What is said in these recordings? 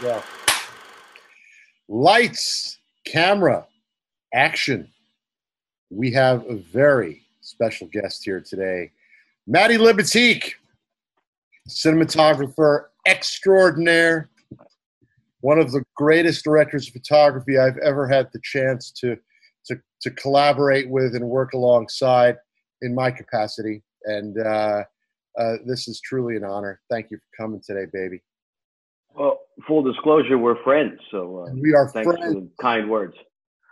go. Lights, camera, action. We have a very special guest here today, Matty Libatique, cinematographer extraordinaire, one of the greatest directors of photography I've ever had the chance to, to, to collaborate with and work alongside in my capacity. And uh, uh, this is truly an honor. Thank you for coming today, baby. Well, full disclosure, we're friends, so uh, we are thanks friends. for the kind words.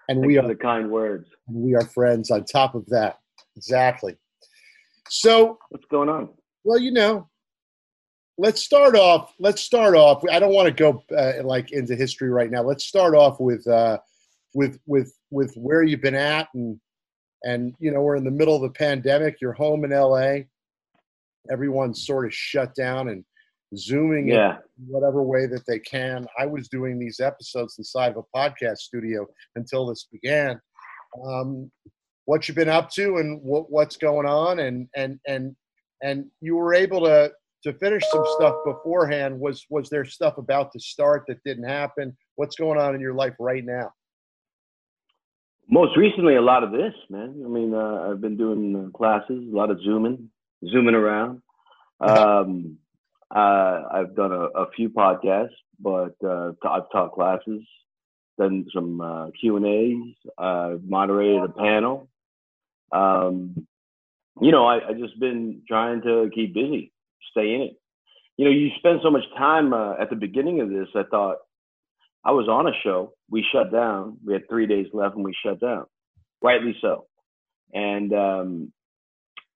And thanks we are the kind words. we are friends. On top of that, exactly. So, what's going on? Well, you know, let's start off. Let's start off. I don't want to go uh, like into history right now. Let's start off with uh, with with with where you've been at, and and you know, we're in the middle of the pandemic. You're home in LA. Everyone's sort of shut down and zooming yeah. in whatever way that they can. I was doing these episodes inside of a podcast studio until this began. Um, what you've been up to and what, what's going on, and and and and you were able to to finish some stuff beforehand. Was was there stuff about to start that didn't happen? What's going on in your life right now? Most recently, a lot of this, man. I mean, uh, I've been doing classes, a lot of zooming, zooming around. Um, uh, I've done a, a, few podcasts, but uh, I've taught classes, done some uh, Q and A's, I've moderated a panel. Um, you know, I, I just been trying to keep busy, stay in it. You know, you spend so much time uh, at the beginning of this. I thought I was on a show. We shut down. We had three days left, and we shut down. Rightly so. And um,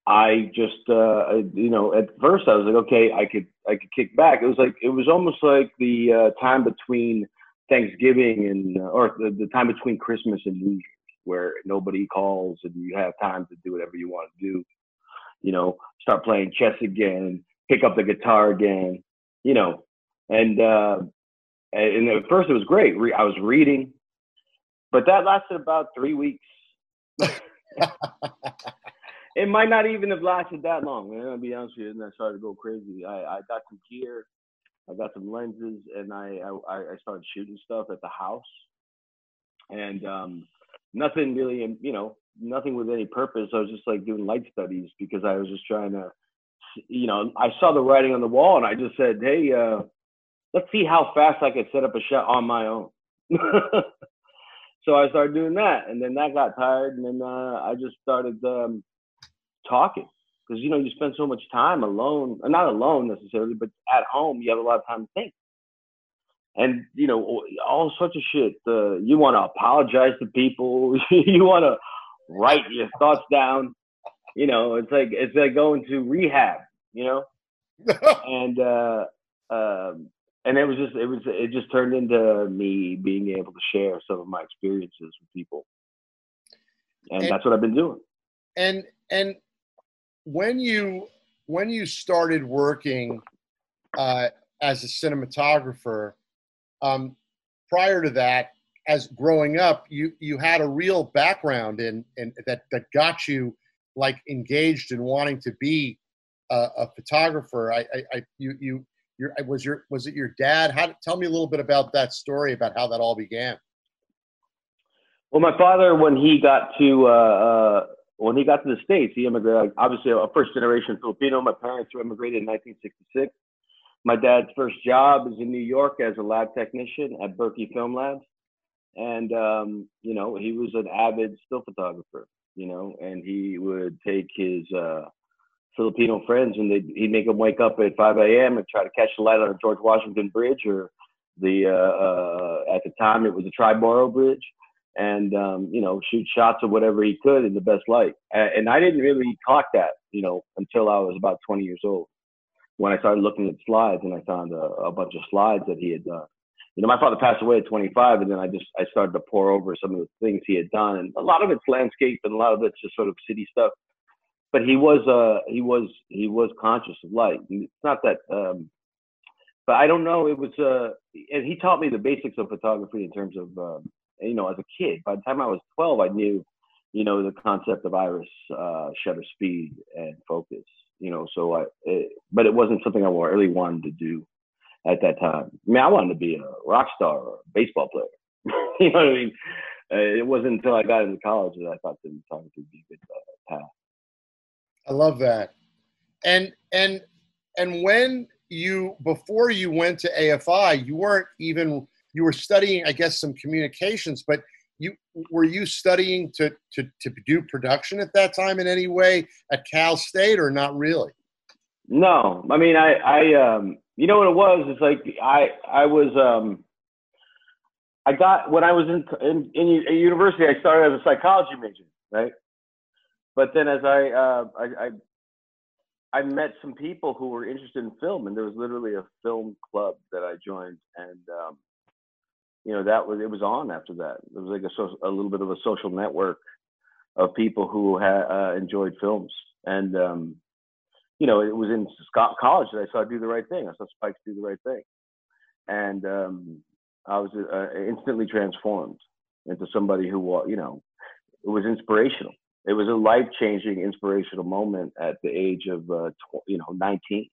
I just, uh, you know, at first I was like, okay, I could, I could kick back. It was like, it was almost like the uh, time between Thanksgiving and, uh, or the, the time between Christmas and New Year's, where nobody calls and you have time to do whatever you want to do. You know, start playing chess again, pick up the guitar again. You know, and uh, and at first it was great. I was reading, but that lasted about three weeks. it might not even have lasted that long, man. I'll be honest with you. And I started to go crazy. I, I got some gear, I got some lenses, and I, I, I started shooting stuff at the house. And um, nothing really, you know, nothing with any purpose. I was just like doing light studies because I was just trying to, you know, I saw the writing on the wall and I just said, hey, uh, let's see how fast I could set up a shot on my own. so I started doing that, and then that got tired, and then uh, I just started um, talking because you know you spend so much time alone, uh, not alone necessarily, but at home you have a lot of time to think, and you know all sorts of shit. Uh, you want to apologize to people, you want to write your thoughts down. You know, it's like it's like going to rehab. You know, and uh, um, and it was just it was it just turned into me being able to share some of my experiences with people, and, and that's what I've been doing. And and when you when you started working uh, as a cinematographer, um, prior to that, as growing up, you you had a real background in, in that that got you like engaged in wanting to be a, a photographer. I, I, I, you you your was your was it your dad? How tell me a little bit about that story about how that all began. Well, my father, when he got to uh, uh, when he got to the states, he immigrated. Obviously, a first generation Filipino. My parents were immigrated in 1966. My dad's first job is in New York as a lab technician at Berkey Film Labs, and um, you know he was an avid still photographer. You know, and he would take his uh, Filipino friends, and they'd, he'd make them wake up at 5 a.m. and try to catch the light on the George Washington Bridge, or the uh, uh, at the time it was the Triborough Bridge, and um, you know shoot shots of whatever he could in the best light. And I didn't really clock that, you know, until I was about 20 years old, when I started looking at slides and I found a, a bunch of slides that he had done. You know, my father passed away at 25, and then I just I started to pour over some of the things he had done, and a lot of it's landscape, and a lot of it's just sort of city stuff but he was uh he was he was conscious of light. It's not that um but I don't know, it was uh and he taught me the basics of photography in terms of um you know, as a kid. By the time I was twelve I knew, you know, the concept of iris, uh shutter speed and focus, you know, so I it, but it wasn't something I really wanted to do. at that time. I mean, I wanted to be a rock star or a baseball player. you know what I mean? Uh, it wasn't until I got into college that I thought cinematography would be a good uh, path. I love that. And and and when you before you went to AFI, you weren't even you were studying, I guess, some communications, but you were you studying to to to do production at that time in any way at Cal State or not really? No, I mean, I I um, you know what it was? It's like I I was um, I got when I was in in, in university, I started as a psychology major, right? But then as I uh, I, I I met some people who were interested in film, and there was literally a film club that I joined, and um, you know that was it was on after that. It was like a, a little bit of a social network of people who had uh, enjoyed films, and um, you know it was in Scott college that I saw do the right thing. I saw Spikes do the right thing, and um, I was uh, instantly transformed into somebody who you know it was inspirational it was a life changing, inspirational moment at the age of uh, tw- you know 19.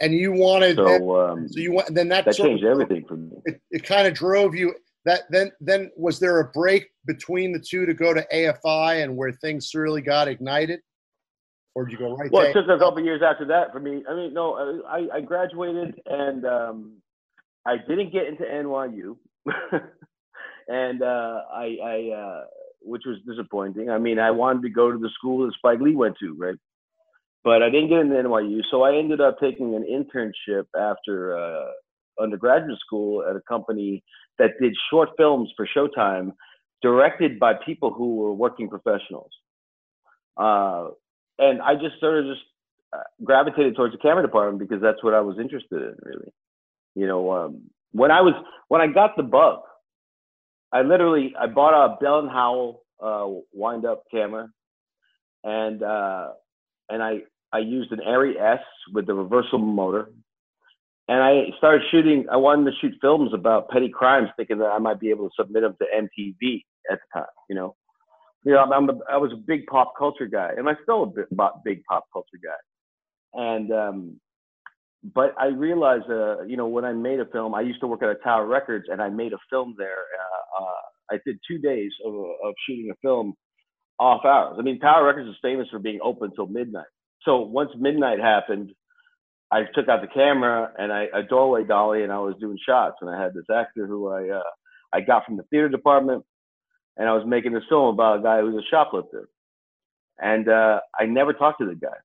And you wanted so, then, um, so you want then that, that changed of, everything for me. It, it kind of drove you. That then then was there a break between the two to go to AFI and where things really got ignited, or did you go right? Well, it took a couple years after that for me. I mean, no, I, I graduated and um, I didn't get into NYU, and uh, I, I uh, which was disappointing. I mean, I wanted to go to the school that Spike Lee went to, right? But I didn't get into NYU, so I ended up taking an internship after uh, undergraduate school at a company that did short films for Showtime, directed by people who were working professionals. Uh, and I just sort of just uh, gravitated towards the camera department because that's what I was interested in, really. You know, um, when I was when I got the bug, I literally I bought a Bell and Howell uh, wind up camera, and uh, and I I used an Arri S with the reversible motor, and I started shooting. I wanted to shoot films about petty crimes, thinking that I might be able to submit them to MTV at the time. You know, you know I'm a, I was a big pop culture guy, and I'm still a bit, big pop culture guy, and um, but I realized, uh, you know, when I made a film, I used to work at a Tower Records, and I made a film there. Uh, uh, I did two days of, of shooting a film off hours. I mean, Tower Records is famous for being open until midnight. So once midnight happened, I took out the camera and I a doorway dolly, and I was doing shots. And I had this actor who I uh, I got from the theater department, and I was making this film about a guy who was a shoplifter. And uh, I never talked to the guy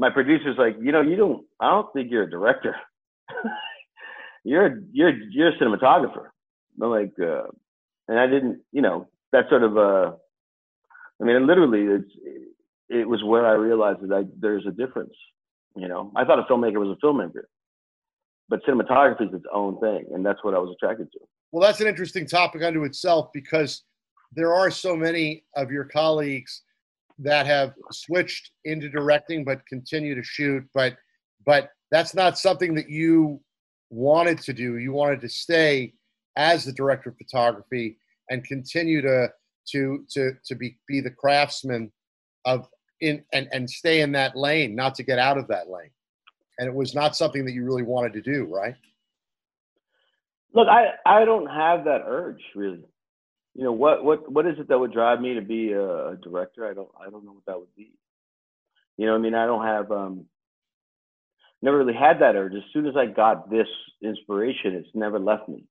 my producer's like, you know, you don't, I don't think you're a director. you're, you're, you're a cinematographer. I'm like, uh, and I didn't, you know, that sort of, uh, I mean, literally, it's, it was where I realized that I, there's a difference. You know, I thought a filmmaker was a filmmaker, but cinematography is its own thing, and that's what I was attracted to. Well, that's an interesting topic unto itself because there are so many of your colleagues that have switched into directing but continue to shoot but but that's not something that you wanted to do you wanted to stay as the director of photography and continue to to to to be be the craftsman of in and and stay in that lane not to get out of that lane and it was not something that you really wanted to do right look i i don't have that urge really you know what what what is it that would drive me to be a, director? I don't I don't know what that would be. You know, I mean, I don't have um never really had that urge. As soon as I got this inspiration, it's never left me.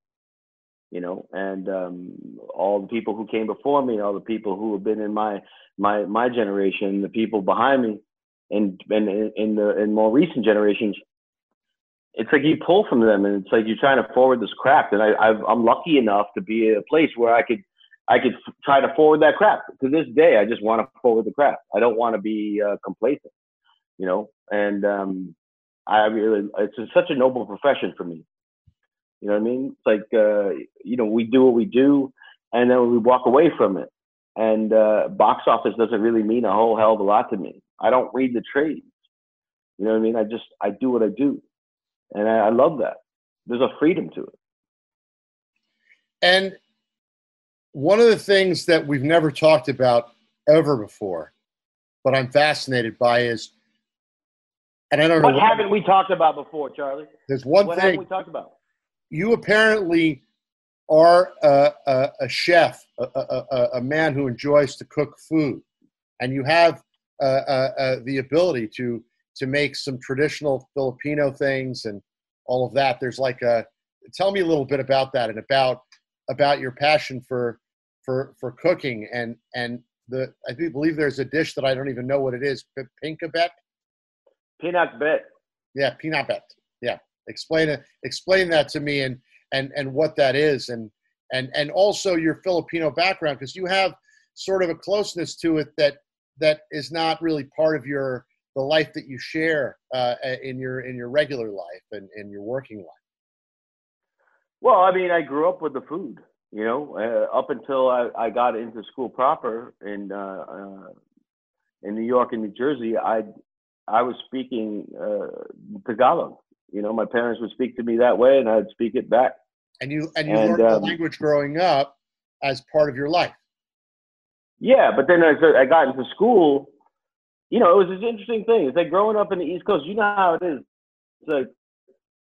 You know, and um, all the people who came before me, all the people who have been in my my my generation, the people behind me, and and in the in more recent generations, it's like you pull from them, and it's like you're trying to forward this craft. And I I've, I'm lucky enough to be a place where I could I could try to forward that crap. To this day, I just want to forward the crap. I don't want to be uh, complacent, you know. And um, I really, it's such a noble profession for me. You know what I mean? It's like uh, you know, we do what we do, and then we walk away from it. And uh, box office doesn't really mean a whole hell of a lot to me. I don't read the trades. You know what I mean? I just I do what I do, and I, I love that. There's a freedom to it. And one of the things that we've never talked about ever before, but I'm fascinated by is And I don't What know haven't we talked about before, Charlie? There's one What haven't thing we talked about? You apparently are a, a, a chef, a, a, man who enjoys to cook food, and you have uh, uh, uh, the ability to to make some traditional Filipino things and all of that. There's like a tell me a little bit about that and about about your passion for for for cooking and and the I do believe there's a dish that I don't even know what it is. Pinkabet? Pinakbet. Yeah, pinabet. Yeah, explain it. Explain that to me and and and what that is and and and also your Filipino background because you have sort of a closeness to it that that is not really part of your the life that you share uh, in your in your regular life and in your working life. Well, I mean, I grew up with the food, you know, uh, up until I, I got into school proper in uh, uh, in New York and New Jersey. I I was speaking uh, Tagalog. You know, my parents would speak to me that way, and I'd speak it back. And you and you And, learned the um, language growing up as part of your life. Yeah, but then as I got into school, you know, it was this interesting thing. It's like growing up in the East Coast. You know how it is. It's like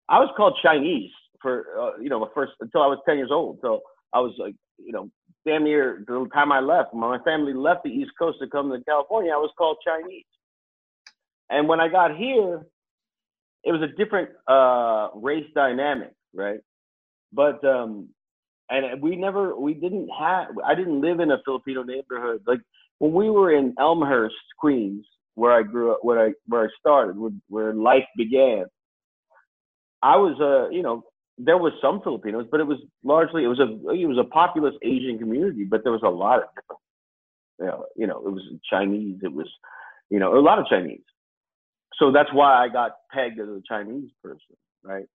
I was called Chinese for uh, you know the first until I was ten years old. So I was like, you know, damn near the time I left. When my family left the East Coast to come to California, I was called Chinese. And when I got here, it was a different uh, race dynamic, right? But um, and we never, we didn't have. I didn't live in a Filipino neighborhood. Like when we were in Elmhurst, Queens, where I grew up, where I where I started, where, where life began. I was, uh, you know, there was some Filipinos, but it was largely it was a it was a populous Asian community, but there was a lot of you know, you know, it was Chinese, it was, you know, a lot of Chinese. So that's why I got pegged as a Chinese person, right?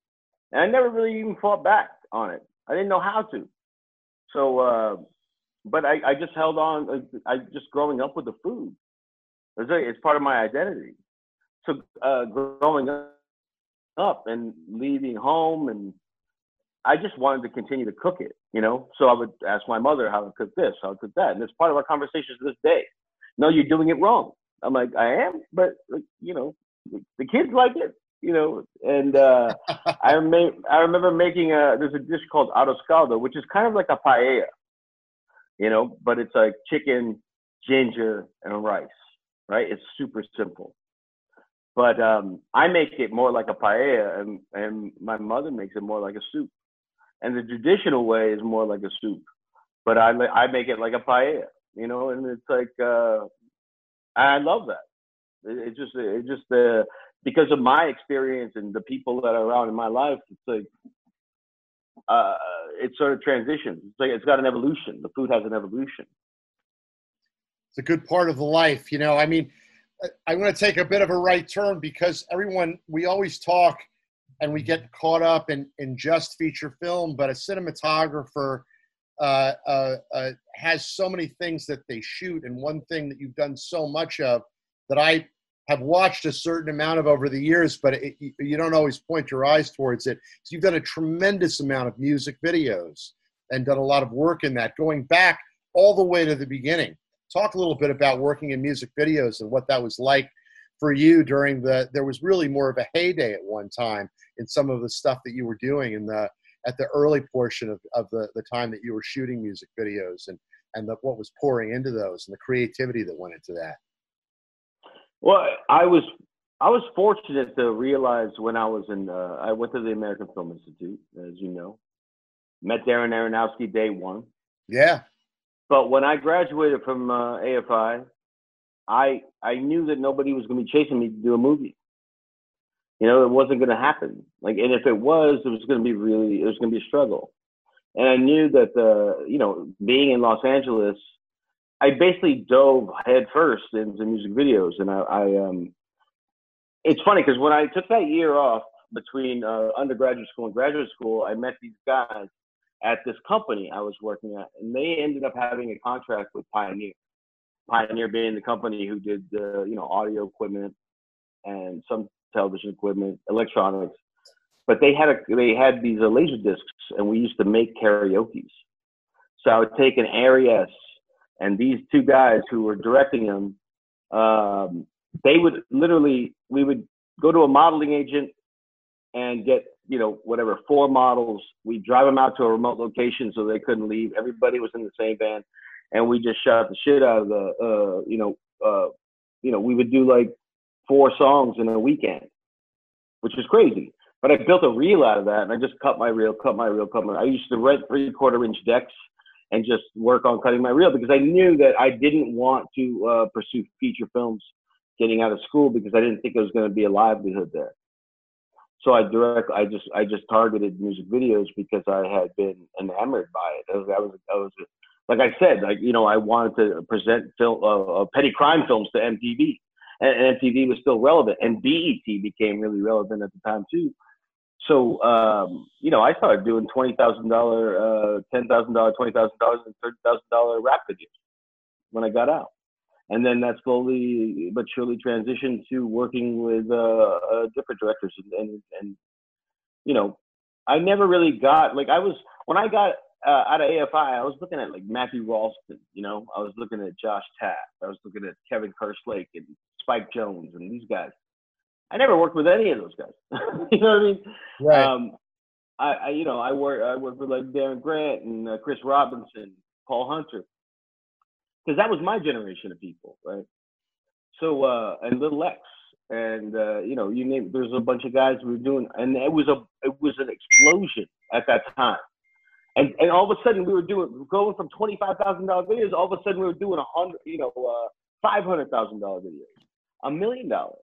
And I never really even fought back on it. I didn't know how to. So, uh, but I, I just held on. like, I just growing up with the food. It's, a- it's part of my identity. So uh, growing up and leaving home, and I just wanted to continue to cook it. You know, so I would ask my mother how to cook this, how to cook that, and it's part of our conversations to this day. No, you're doing it wrong. I'm like, I am, but like, you know, the kids like it. You know, and uh, I remember I remember making a there's a dish called arroz caldo, which is kind of like a paella, you know, but it's like chicken, ginger, and rice, right? It's super simple. But um, I make it more like a paella, and and my mother makes it more like a soup. And the traditional way is more like a soup, but I I make it like a paella, you know, and it's like uh, I love that. It, it just it just uh, because of my experience and the people that are around in my life, it's like uh, it sort of transitions. It's like it's got an evolution. The food has an evolution. it's a good part of the life. You know, I mean, I- I'm going to take a bit of a right turn because everyone, we always talk and we get caught up in, in just feature film, but a cinematographer uh, uh, uh, has so many things that they shoot. And one thing that you've done so much of that I have watched a certain amount of over the years, but it, you- don't always point your eyes towards it. So you've done a tremendous amount of music videos and done a lot of work in that, going back all the way to the beginning talk a little bit about working in music videos and what that was like for you during the there was really more of a heyday at one time in some of the stuff that you were doing in the at the early portion of, of the, the time that you were shooting music videos and and the, what was pouring into those and the creativity that went into that Well, I was I was fortunate to realize when I was in uh, I went to the American Film Institute, as you know, met Darren Aronofsky day one. yeah But when I graduated from uh, AFI, I I knew that nobody was going to be chasing me to do a movie. You know, it wasn't going to happen. Like, and if it was, it was going to be really, it was going to be a struggle. And I knew that, the, you know, being in Los Angeles, I basically dove headfirst into music videos, and I, I um, it's funny because when I took that year off between uh, undergraduate school and graduate school, I met these guys at this company I was working at, and they ended up having a contract with Pioneer. Pioneer being the company who did the you know audio equipment and some television equipment, electronics. But they had a they had these uh, laser discs, and we used to make karaoke's. So I would take an Arris, and these two guys who were directing them, um, they would literally we would go to a modeling agent and get you know whatever four models. We drive them out to a remote location so they couldn't leave. Everybody was in the same van, and we just shot the shit out of the uh, you know uh, you know we would do like four songs in a weekend, which is crazy. But I built a reel out of that, and I just cut my reel, cut my reel, cut my. I used to rent three quarter inch decks and just work on cutting my reel because I knew that I didn't want to uh, pursue feature films getting out of school because I didn't think it was going to be a livelihood there. So I direct, I just, I just targeted music videos because I had been enamored by it. I was, I was, I was like I said, like you know, I wanted to present film, uh, uh petty crime films to MTV, and, MTV was still relevant, and BET became really relevant at the time too. So um, you know, I started doing twenty thousand dollar, uh, ten thousand dollar, twenty thousand dollars, and thirty thousand dollar rap videos when I got out, and then that slowly but surely transitioned to working with uh, uh, different directors, and, and and you know, I never really got like I was when I got uh, out of AFI, I was looking at like Matthew Rolston, you know, I was looking at Josh Taft, I was looking at Kevin Kerslake and Spike Jonze and these guys. I never worked with any of those guys. you know what I mean? Right. Um, I, I, you know, I work, I worked with like Darren Grant and uh, Chris Robinson, Paul Hunter, because that was my generation of people, right? So, uh, and Little X, and uh, you know, you name. There's a bunch of guys who were doing, and it was a, it was an explosion at that time. And and all of a sudden we were doing going from twenty five thousand dollar videos. All of a sudden we were doing a hundred, you know, uh, five hundred thousand dollar videos, a million dollar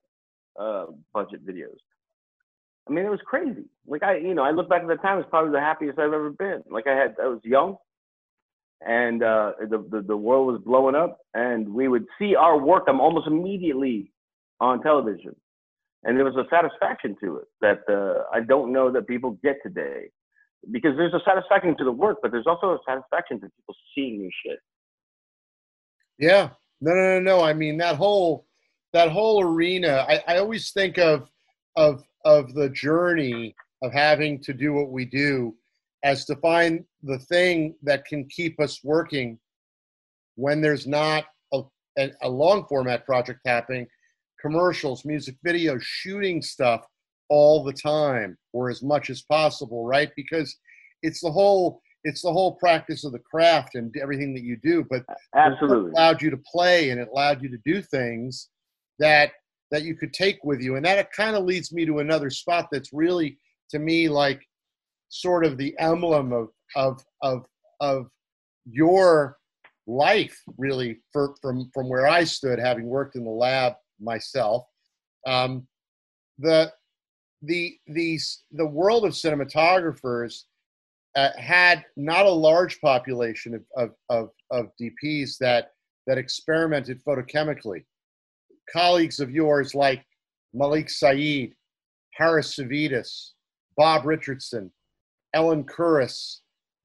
uh, budget videos. I mean, it was crazy. Like I, you know, I look back at the time; it's probably the happiest I've ever been. Like I had, I was young, and uh, the, the the world was blowing up, and we would see our work almost immediately on television, and there was a satisfaction to it that uh, I don't know that people get today, because there's a satisfaction to the work, but there's also a satisfaction to people seeing new shit. Yeah, no, no, no, no. I mean that whole that whole arena, I, I always think of of of the journey of having to do what we do as to find the thing that can keep us working when there's not a, a, long format project happening, commercials, music videos, shooting stuff all the time or as much as possible, right? Because it's the whole it's the whole practice of the craft and everything that you do. But absolutely it allowed you to play and it allowed you to do things that that you could take with you. And that kind of leads me to another spot that's really to me like sort of the emblem of of of of your life really for, from from where i stood having worked in the lab myself. Um, the the these the world of cinematographers uh, had not a large population of, of, of, of DPs that that experimented photochemically colleagues of yours like Malik Sayeed, Harris Savides, Bob Richardson, Ellen Kuras,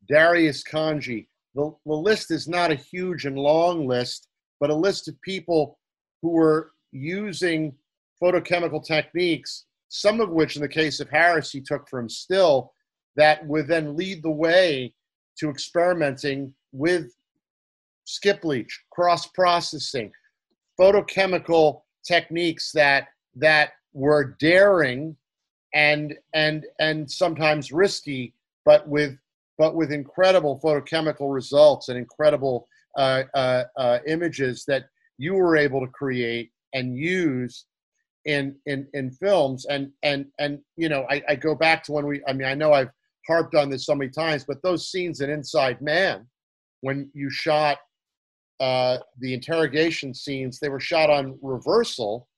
Darius Khondji. The, the list is not a huge and long list, but a list of people who were using photochemical techniques, some of which, in the case of Harris, he took from still, that would then lead the way to experimenting with skip bleach, cross processing, photochemical techniques that that were daring and and and sometimes risky, but with but with incredible photochemical results and incredible uh, uh, uh, images that you were able to create and use in in in films. And and and you know I, I go back to when we I mean I know I've harped on this so many times but those scenes in Inside Man when you shot uh, the interrogation scenes they were shot on reversal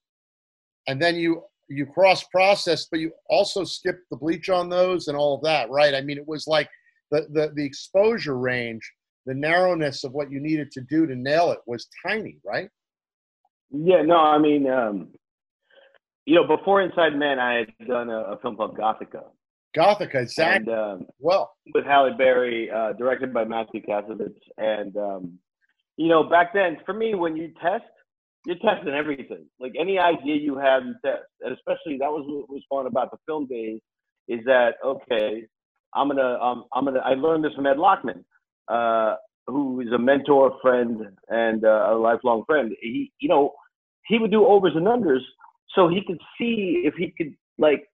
and then you you cross process but you also skipped the bleach on those and all of that right? I mean it was like the the, the exposure range the narrowness of what you needed to do to nail it was tiny right? Yeah no i mean um you know before Inside Man i had done a, a film called gothika. Gothika exactly. And, um, well. with halle berry uh, directed by mathieu kassovitz and um you know, back then, for me, when you test, you're testing everything. Like any idea you have, you test. And especially that was what was fun about the film days is that okay, I'm gonna um, I'm gonna I learned this from Ed Lachman, uh, who is a mentor, friend, and uh, a lifelong friend. He you know he would do overs and unders so he could see if he could like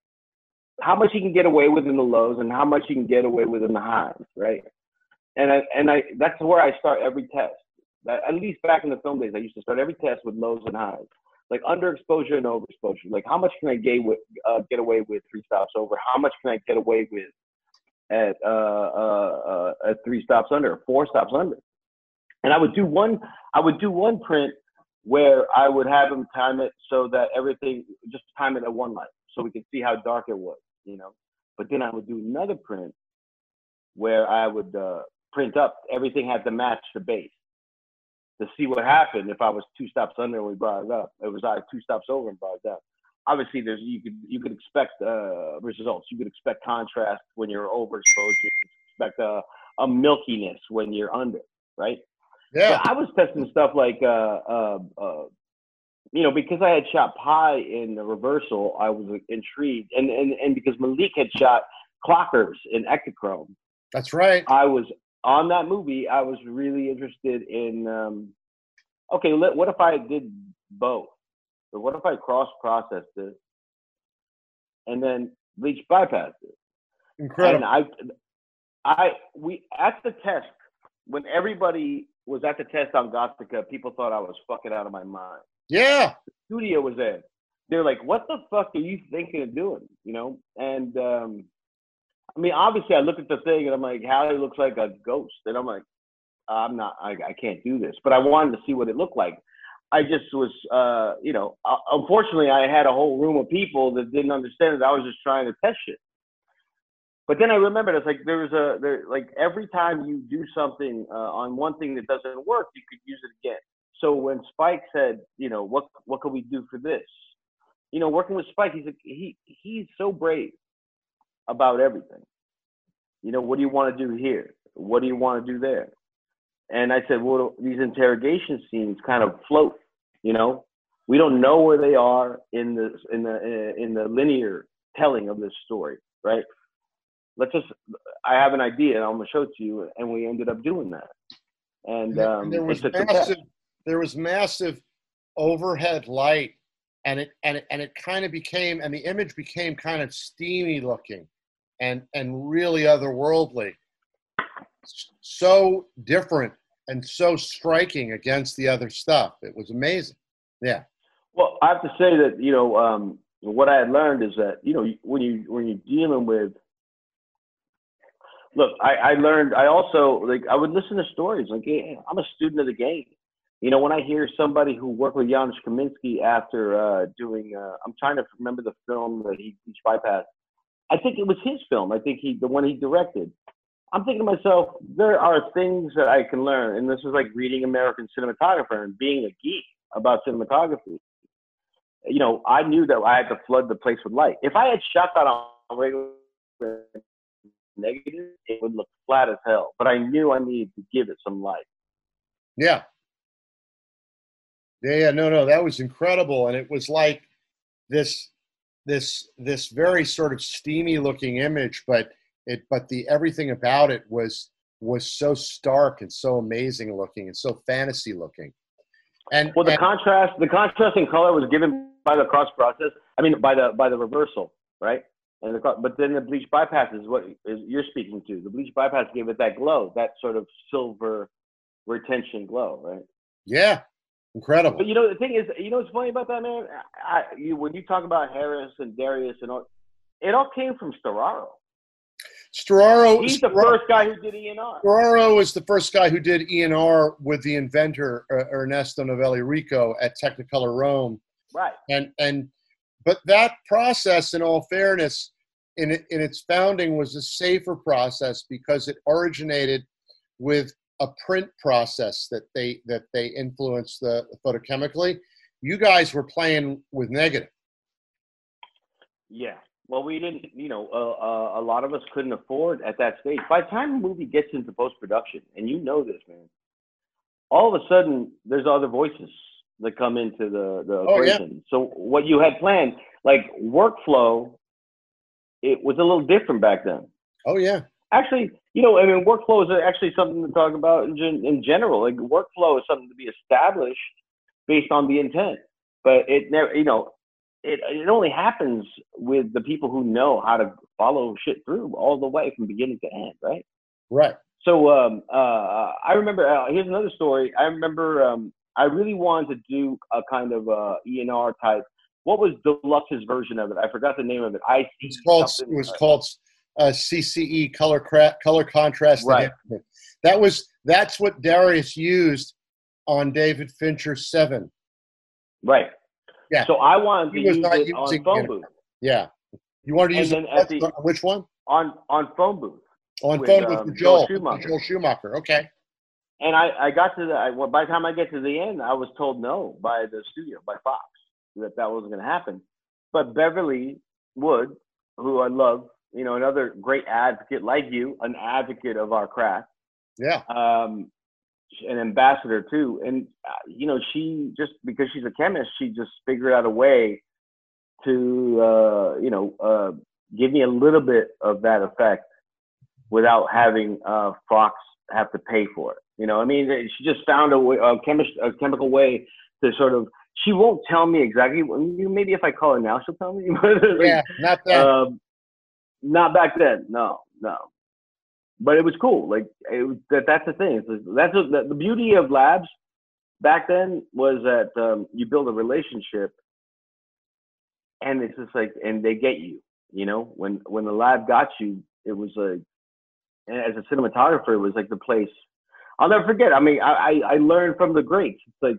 how much he can get away with in the lows and how much he can get away with in the highs, right? And I and I that's where I start every test. At least back in the film days, I used to start every test with lows and highs, like underexposure and overexposure. Like how much can I get with uh, get away with three stops over? How much can I get away with at uh, uh, uh, at three stops under, four stops under? And I would do one. I would do one print where I would have him time it so that everything just time it at one light, so we could see how dark it was, you know. But then I would do another print where I would uh, print up everything had to match the base to see what happened if I was two stops under and we brought it up. It was I two stops over and brought it up. Obviously, there's you could you could expect uh, results. You could expect contrast when you're overexposed. You could expect a, a milkiness when you're under, right? Yeah. But I was testing stuff like, uh, uh, uh, you know, because I had shot Pi in the reversal, I was intrigued, and and and because Malik had shot Clockers in Ektachrome. That's right. I was on that movie. I was really interested in. Um, okay, let, what if I did both? Or what if I cross processed it and then bleach bypassed it? Incredible. And I, I, we at the test when everybody was at the test on Gothika, people thought I was fucking out of my mind. Yeah. The studio was there. They're like, "What the fuck are you thinking of doing?" You know, and um, I mean, obviously, I look at the thing and I'm like, Halle looks like a ghost, and I'm like, I'm not, I, I can't do this. But I wanted to see what it looked like. I just was, uh, you know, uh, unfortunately, I had a whole room of people that didn't understand it. I was just trying to test shit. But then I remembered it's like there was a there like every time you do something uh, on one thing that doesn't work, you could use it again. So when Spike said, you know, what what can we do for this? You know, working with Spike, he's a, he he's so brave about everything. You know, what do you want to do here? What do you want to do there? And I said, well, these interrogation scenes kind of float. You know, we don't know where they are in the in the in the linear telling of this story, right? let's just I have an idea and I'm gonna show it to you and we ended up doing that. And, um, and there was massive there was massive overhead light and it and it, and it kind of became and the image became kind of steamy looking and and really otherworldly so different and so striking against the other stuff it was amazing yeah well i have to say that you know um, what i had learned is that you know when you when you're dealing with look, I, I learned. I also like. I would listen to stories. Like, yeah, I'm a student of the game. You know, when I hear somebody who worked with Janusz Kaminski after uh, doing, uh, I'm trying to remember the film that he, he bypassed. I think it was his film. I think he, the one he directed. I'm thinking to myself, there are things that I can learn, and this is like reading American cinematographer and being a geek about cinematography. You know, I knew that I had to flood the place with light. If I had shot that on regular negative, it would look flat as hell. But I knew I needed to give it some light. Yeah. Yeah, yeah, no, no, that was incredible, and it was like this, this, this very sort of steamy looking image, but it, but the everything about it was was so stark and so amazing looking and so fantasy looking. And well, the and, contrast, the contrast in color was given by the cross process. I mean, by the by the reversal, right? And the, but then the bleach bypass is what is you're speaking to. The bleach bypass gave it that glow, that sort of silver retention glow, right? Yeah, incredible. But you know the thing is, you know what's funny about that man? I, you, when you talk about Harris and Darius and all, it all came from Storaro. Storaro. He's the first guy who did ENR. Storaro is the first guy who did ENR with the inventor uh, Ernesto Novelli Rimo at Technicolor Rome. Right. And and but that process, in all fairness, in, in its founding was a safer process because it originated with a print process that they that they influence the photochemically. You guys were playing with negative. Yeah. Well, we didn't, you know, uh, uh, a lot of us couldn't afford at that stage. By the time the movie gets into post production, and you know this, man, all of a sudden there's other voices that come into the the oh, equation. Yeah. So what you had planned, like workflow it was a little different back then. Oh yeah. Actually, you know, I mean, workflow is actually something to talk about in, in general. Like workflow is something to be established based on the intent, but it never, you know, it it only happens with the people who know how to follow shit through all the way from beginning to end, right? Right. So um, uh, I remember. Uh, here's another story. I remember. Um, I really wanted to do a kind of uh, ENR type. What was Deluxe's version of it? I forgot the name of it. I it's called. It was called uh, CCE color cra- color contrast. Right. That was that's what Darius used on David Fincher Seven. Right. Yeah. So I wanted to use it on phone booth. Yeah. You wanted to use it at the, which one? On on phone booth. On with, phone booth um, Joel, Joel Schumacher. Joel Schumacher. Okay. And I, I got to the I, well, by the time I get to the end, I was told no by the studio by Fox that that wasn't going to happen. But Beverly Wood, who I love, you know, another great advocate like you, an advocate of our craft. Yeah. Um, an ambassador too, and uh, you know, she just because she's a chemist, she just figured out a way to, uh, you know, uh, give me a little bit of that effect without having uh, Fox have to pay for it. You know, I mean, she just found a, way, a, chemist, a chemical way to sort of. She won't tell me exactly. Maybe if I call her now, she'll tell me. yeah, not that. Um, not back then. No, no. But it was cool. Like it was, that. That's the thing. that's a, the, the beauty of labs back then was that um, you build a relationship, and it's just like, and they get you. You know, when when the lab got you, it was like, and as a cinematographer, it was like the place. I'll never forget. I mean, I I, I learned from the greats. It's like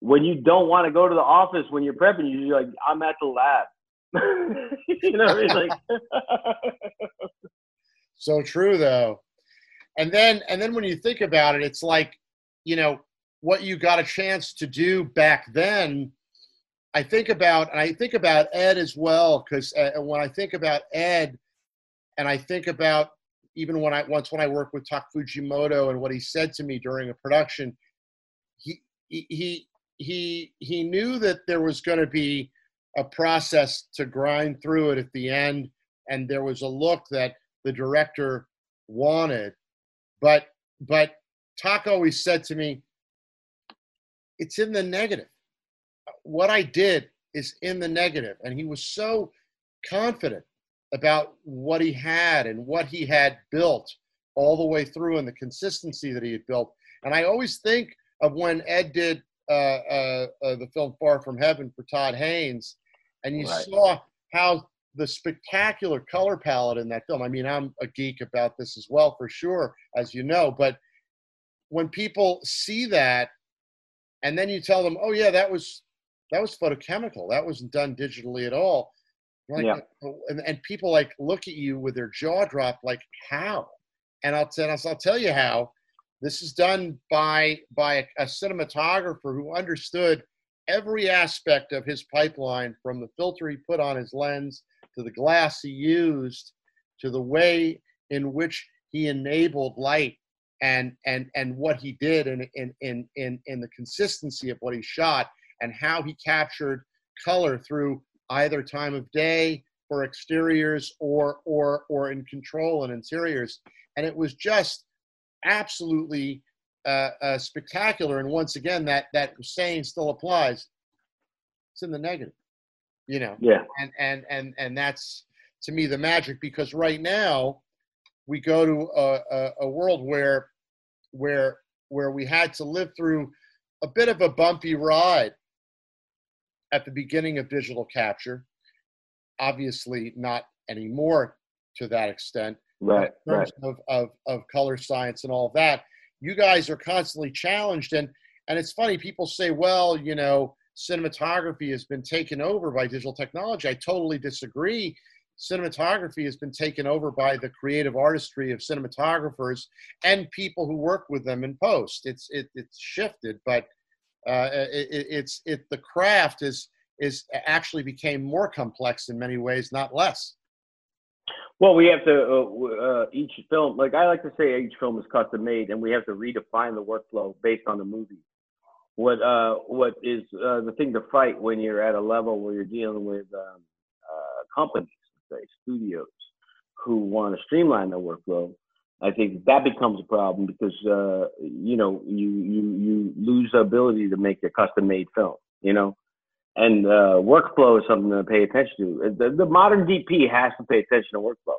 when you don't want to go to the office when you're prepping, you're like, I'm at the lab. you know, like so true though. And then and then when you think about it, it's like, you know, what you got a chance to do back then. I think about and I think about Ed as well because uh, when I think about Ed, and I think about even when I once when I worked with Tak Fujimoto and what he said to me during a production, he he he he knew that there was going to be a process to grind through it at the end, and there was a look that the director wanted. But but Tak always said to me, "It's in the negative. What I did is in the negative," and he was so confident about what he had and what he had built all the way through and the consistency that he had built. And I always think of when Ed did uh, uh, uh, the film Far From Heaven for Todd Haynes, and you right. saw how the spectacular color palette in that film. I mean, I'm a geek about this as well, for sure, as you know. But when people see that, and then you tell them, "Oh yeah, that was that was photochemical. That wasn't done digitally at all." Like, yeah. Oh, oh, and, and people like look at you with their jaw dropped, like, "How?" And I'll tell I'll tell you how. This is done by by a, a cinematographer who understood every aspect of his pipeline from the filter he put on his lens to the glass he used to the way in which he enabled light and and and what he did in in in in, in the consistency of what he shot and how he captured color through either time of day for exteriors or or or in control and interiors. And it was just absolutely uh, uh, spectacular. And once again, that that saying still applies. It's in the negative, you know. Yeah. And and and and that's to me the magic because right now we go to a, a, a world where where where we had to live through a bit of a bumpy ride at the beginning of digital capture. Obviously, not anymore to that extent. Right. In terms right. Of, of, of color science and all that you guys are constantly challenged. And and it's funny people say well you know cinematography has been taken over by digital technology. I totally disagree. Cinematography has been taken over by the creative artistry of cinematographers and people who work with them in post. It's it, it's shifted but uh, it, it's it the craft is is actually became more complex in many ways not less well, we have to uh, uh, each film. Like I like to say, each film is custom made, and we have to redefine the workflow based on the movie. What uh, what is uh, the thing to fight when you're at a level where you're dealing with um, uh, companies, say studios, who want to streamline their workflow? I think that becomes a problem because uh, you know you you you lose the ability to make a custom made film. You know, and uh, workflow is something to pay attention to. The, the, modern DP has to pay attention to workflow.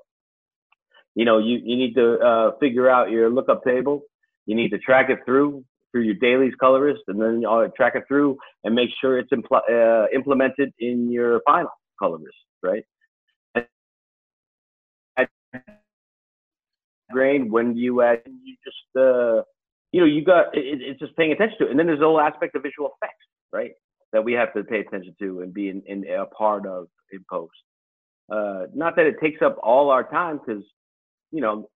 You know, you, you need to uh, figure out your lookup table. You need to track it through through your dailies colorist, and then you track it through and make sure it's impl- uh, implemented in your final colorist, right? grain when you add you just uh you know you got it, it's just paying attention to it and then there's the whole aspect of visual effects right that we have to pay attention to and be in, in a part of in post uh not that it takes up all our time because you know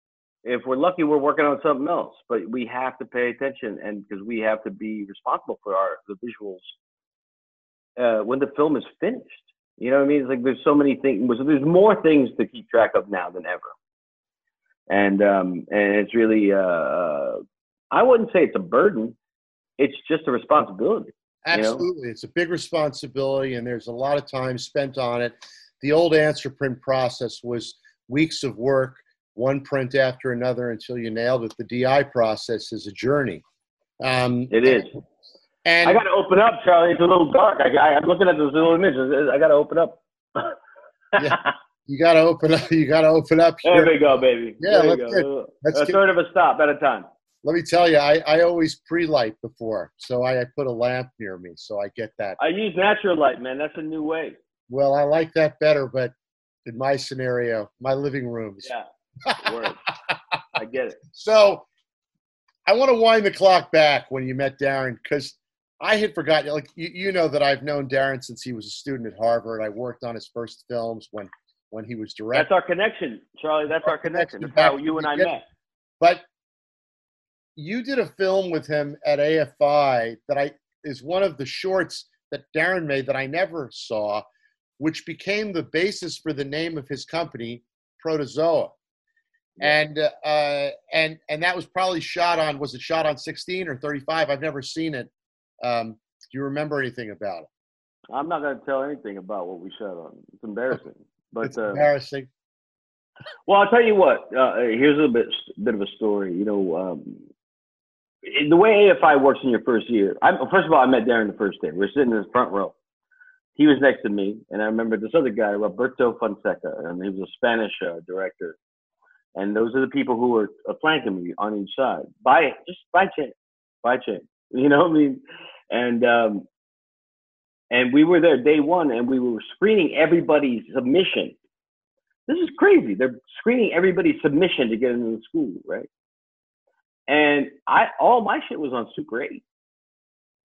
if we're lucky we're working on something else but we have to pay attention and because we have to be responsible for our the visuals uh when the film is finished you know what i mean it's like there's so many things there's more things to keep track of now than ever and um, and it's really uh, uh, I wouldn't say it's a burden. It's just a responsibility. Absolutely, you know? it's a big responsibility, and there's a lot of time spent on it. The old answer print process was weeks of work, one print after another until you nailed it. The DI process is a journey. Um, it is. And I got to open up, Charlie. It's a little dark. I, am looking at those little images. I got to open up. yeah. You got to open up. You got to open up. Here. There we go, baby. Yeah, there let's go. Let's a get, third of a stop at a time. Let me tell you, I, I always pre-light before, so I, I put a lamp near me, so I get that. I use natural light, man. That's a new way. Well, I like that better, but in my scenario, my living rooms. Yeah. I get it. So, I want to wind the clock back when you met Darren because I had forgotten. Like you, you know that I've known Darren since he was a student at Harvard. I worked on his first films when when he was directing. That's our connection, Charlie. That's our connection. That's how you and I met. But you did a film with him at AFI that I is one of the shorts that Darren made that I never saw, which became the basis for the name of his company, Protozoa. Yeah. And uh, and and that was probably shot on was it shot on 16 or 35? I've never seen it. Um, do you remember anything about it? I'm not going to tell anything about what we shot on. It's embarrassing. But it's uh, embarrassing. Well, I'll tell you what. Uh, here's a bit bit of a story. You know, um, the way AFI works in your first year. I, first of all, I met Darren the first day. We are sitting in the front row. He was next to me, and I remember this other guy, Roberto Fonseca, and he was a Spanish uh, director. And those are the people who were uh, flanking me on each side by just by chance, by chance. You know what I mean? And um, and we were there day one and we were screening everybody's submission. This is crazy. They're screening everybody's submission to get into the school, right? And I all my shit was on Super 8.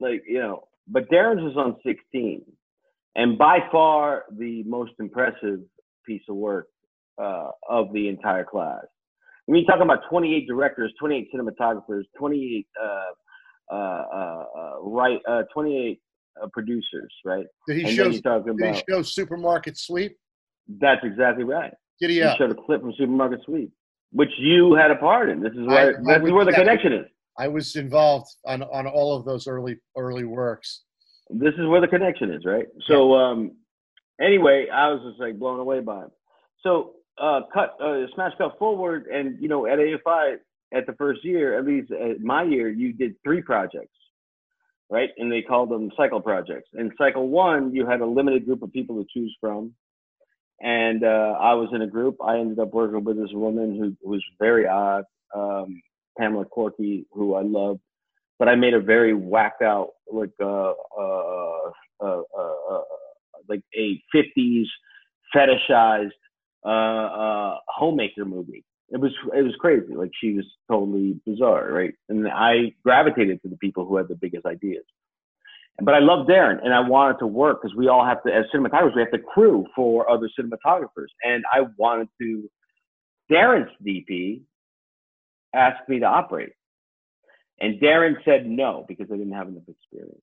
Like, you know, but Darren's was on 16. And by far the most impressive piece of work uh, of the entire class. I mean, talking about 28 directors, 28 cinematographers, 28 uh, uh, uh, uh right, uh, 28 uh, producers, right? Did he and show? Did about, he show Supermarket Sweep? That's exactly right. Did he? He showed a clip from Supermarket Sweep, which you had a part in. This is where I, this is where the connection is. I was involved on on all of those early early works. This is where the connection is, right? So, um, anyway, I was just like blown away by it. So, uh, cut, uh, smash cut forward, and you know, at AFI at the first year, at least at my year, you did three projects right? And they called them cycle projects. In cycle one, you had a limited group of people to choose from. And uh, I was in a group. I ended up working with this woman who, who was very odd, um, Pamela Corky, who I loved. But I made a very whacked out, like uh, uh, uh, uh, uh like a '50s fetishized homemaker movie it was it was crazy. Like she was totally bizarre, right? And I gravitated to the people who had the biggest ideas. But I love Darren, and I wanted to work because we all have to, as cinematographers, we have to crew for other cinematographers, and I wanted to. Darren's DP asked me to operate, and Darren said no because I didn't have enough experience.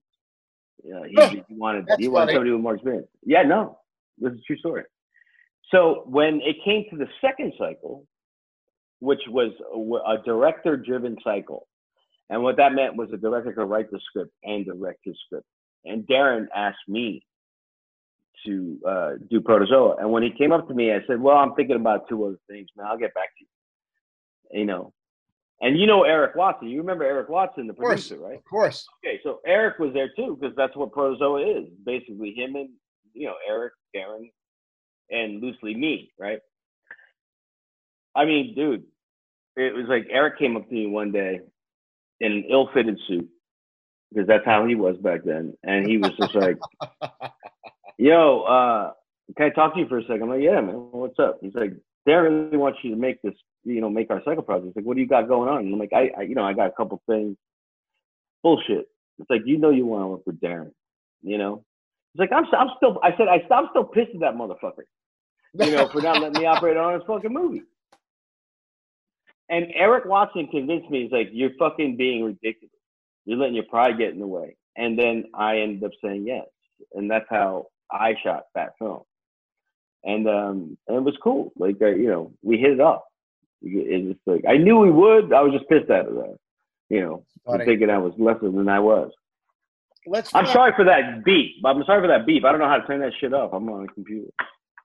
Yeah, he, he wanted he wanted somebody with more experience. Yeah, no, this is a true story. So when it came to the second cycle, which was a director driven cycle. And what that meant was the director could write the script and direct his script. And Darren asked me to uh, do Protozoa. And when he came up to me, I said, Well, I'm thinking about two other things, man. I'll get back to you. You know. And you know Eric Watson. You remember Eric Watson, the producer, right? Of course. Okay, so Eric was there too because that's what Protozoa is. Basically, him and you know Eric, Darren, and loosely me, right? I mean, dude, it was like Eric came up to me one day in an ill-fitted suit because that's how he was back then, and he was just like, "Yo, uh, can I talk to you for a second? I'm like, "Yeah, man. What's up?" He's like, "Darren really wants you to make this, you know, make our cycle project." He's like, "What do you got going on?" And I'm like, "I, I you know, I got a couple things." Bullshit. It's like you know you want to work with Darren, you know. It's like, I'm, I'm still. I said, I, I'm still pissed at that motherfucker, you know, for not letting me operate on his fucking movie. And Eric Watson convinced me, he's like, you're fucking being ridiculous. You're letting your pride get in the way. And then I ended up saying yes. And that's how I shot that film. And um, and it was cool. Like uh, you know, we hit it off. It was like I knew we would. I was just pissed at it. You know, thinking I was lesser than I was. Let's. I'm sorry for that beep. I'm sorry for that beep. I don't know how to turn that shit off. I'm on a computer.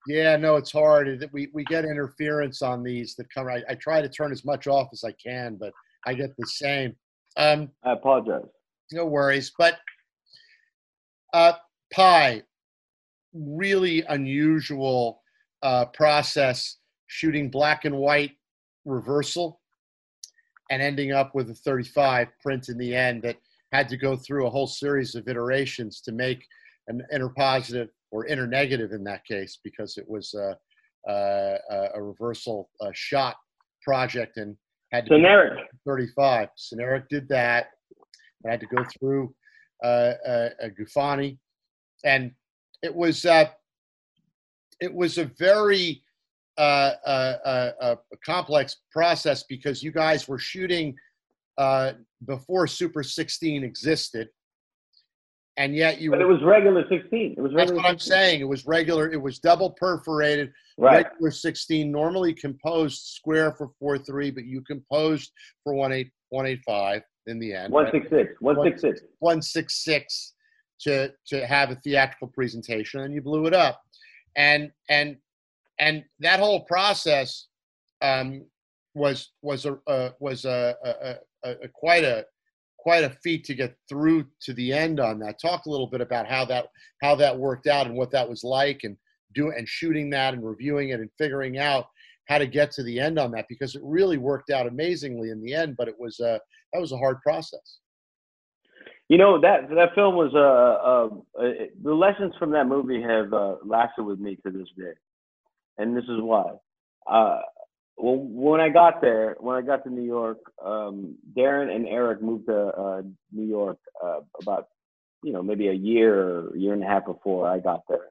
Yeah, no, it's hard. We we get interference on these that come. I, I try to turn as much off as I can, but I get the same. Um, I apologize. No worries, but uh, Pi, really unusual uh, process shooting black and white reversal and ending up with a 35 print in the end that had to go through a whole series of iterations to make an interpositive or internegative in that case because it was a, a, a reversal a shot project and had to Cineric. 35. Cineric did that. I had to go through uh, a, a Gufani, and it was uh, it was a very uh, uh, uh, uh complex process because you guys were shooting before Super 16 existed, and yet you. But were, it was regular 16. It was regular. That's what 16. I'm saying. It was regular. It was double perforated. Right. Regular 16, normally composed square for 4-3, but you composed for 1-8, 185 in the end. 166. Right? 166. 166 to to have a theatrical presentation, and you blew it up, and and and that whole process um, was was a uh, was a, a, a, a, quite a quite a feat to get through to the end on that. Talk a little bit about how that how that worked out and what that was like, and do and shooting that and reviewing it and figuring out how to get to the end on that because it really worked out amazingly in the end. But it was a that was a hard process. You know that that film was uh, uh, uh the lessons from that movie have uh, lasted with me to this day, and this is why. Uh, well, when I got there, when I got to New York, um, Darren and Eric moved to uh, New York uh, about you know maybe a year or year and a half before I got there,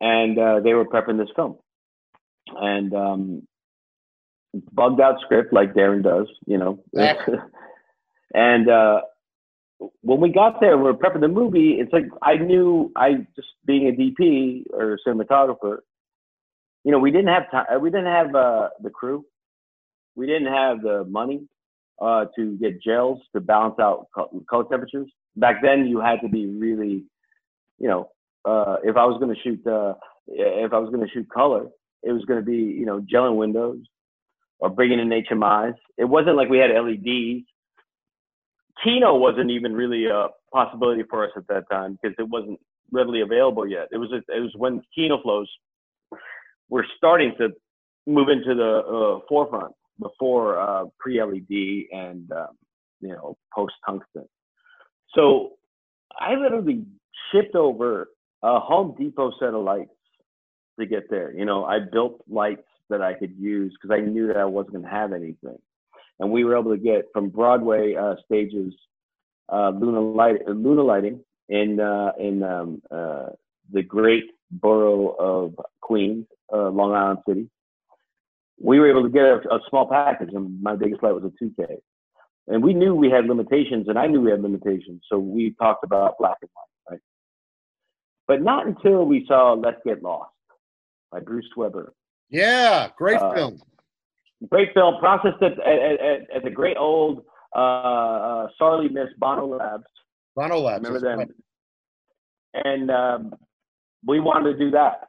and uh, they were prepping this film, and um, bugged out script like Darren does, you know, and uh, when we got there, we were prepping the movie. It's like I knew I just being a DP or a cinematographer. You know, we didn't have time. We didn't have uh, the crew. We didn't have the money uh, to get gels to balance out color temperatures. Back then, you had to be really, you know, uh, if I was going to shoot, uh, if I was going to shoot color, it was going to be, you know, gelling windows or bringing in HMIs. It wasn't like we had LEDs Kino wasn't even really a possibility for us at that time because it wasn't readily available yet. It was it was when Kino Flos were starting to move into the uh, forefront before uh, pre LED and um, you know post tungsten. So I literally shipped over a Home Depot set of lights to get there. You know, I built lights that I could use because I knew that I wasn't going to have anything and we were able to get from Broadway uh, stages uh, Luna light Luna lighting in uh, in um, the great borough of Queens, uh, Long Island City. We were able to get a, a, small package, and my biggest light was a 2K. And we knew we had limitations, and I knew we had limitations, so we talked about black and white, right? But not until we saw Let's Get Lost by Bruce Weber. Yeah, great uh, film great film, processed at, at, at, at the great old uh, uh, sorely missed Bono Labs. Bono Labs. Remember them? Right. And um, we wanted to do that.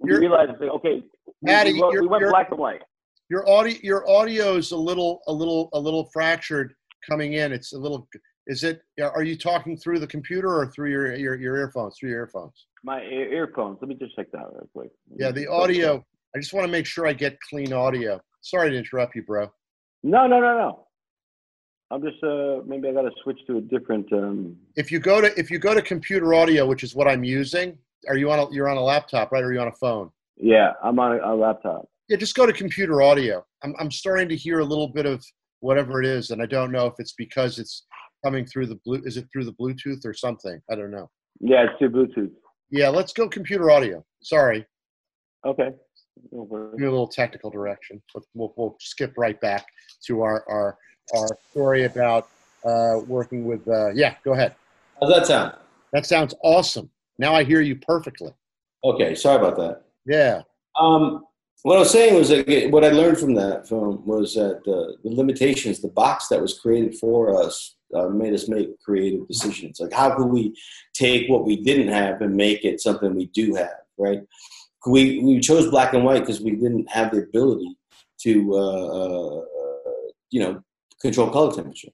We realized, okay, Maddie, we, we, we went black and white. your audio your audio is a little a little a little fractured coming in. It's a little. Is it? Are you talking through the computer or through your your, your earphones? Through your earphones. My ear- earphones. Let me just check that real quick. Yeah, the audio. I just want to make sure I get clean audio. Sorry to interrupt you, bro. No, no, no, no. I'm just uh maybe I got to switch to a different. um If you go to if you go to computer audio, which is what I'm using, are you on a, you're on a laptop, right? Or are you on a phone? Yeah, I'm on a, a laptop. Yeah, just go to computer audio. I'm I'm starting to hear a little bit of whatever it is, and I don't know if it's because it's coming through the blue. Is it through the Bluetooth or something? I don't know. Yeah, it's through Bluetooth. Yeah, let's go computer audio. Sorry, Okay. give No worries. me a little technical direction. We'll, we'll, we'll skip right back to our our our story about uh, working with. Uh, yeah, go ahead. How's that sound? That sounds awesome. Now I hear you perfectly. Okay, sorry about that. Yeah. Um, what I was saying was that what I learned from that film was that the, the limitations, the box that was created for us, uh, made us make creative decisions. Like, how could we take what we didn't have and make it something we do have, right? We, we chose black and white because we didn't have the ability to, uh, uh, you know, control color temperature.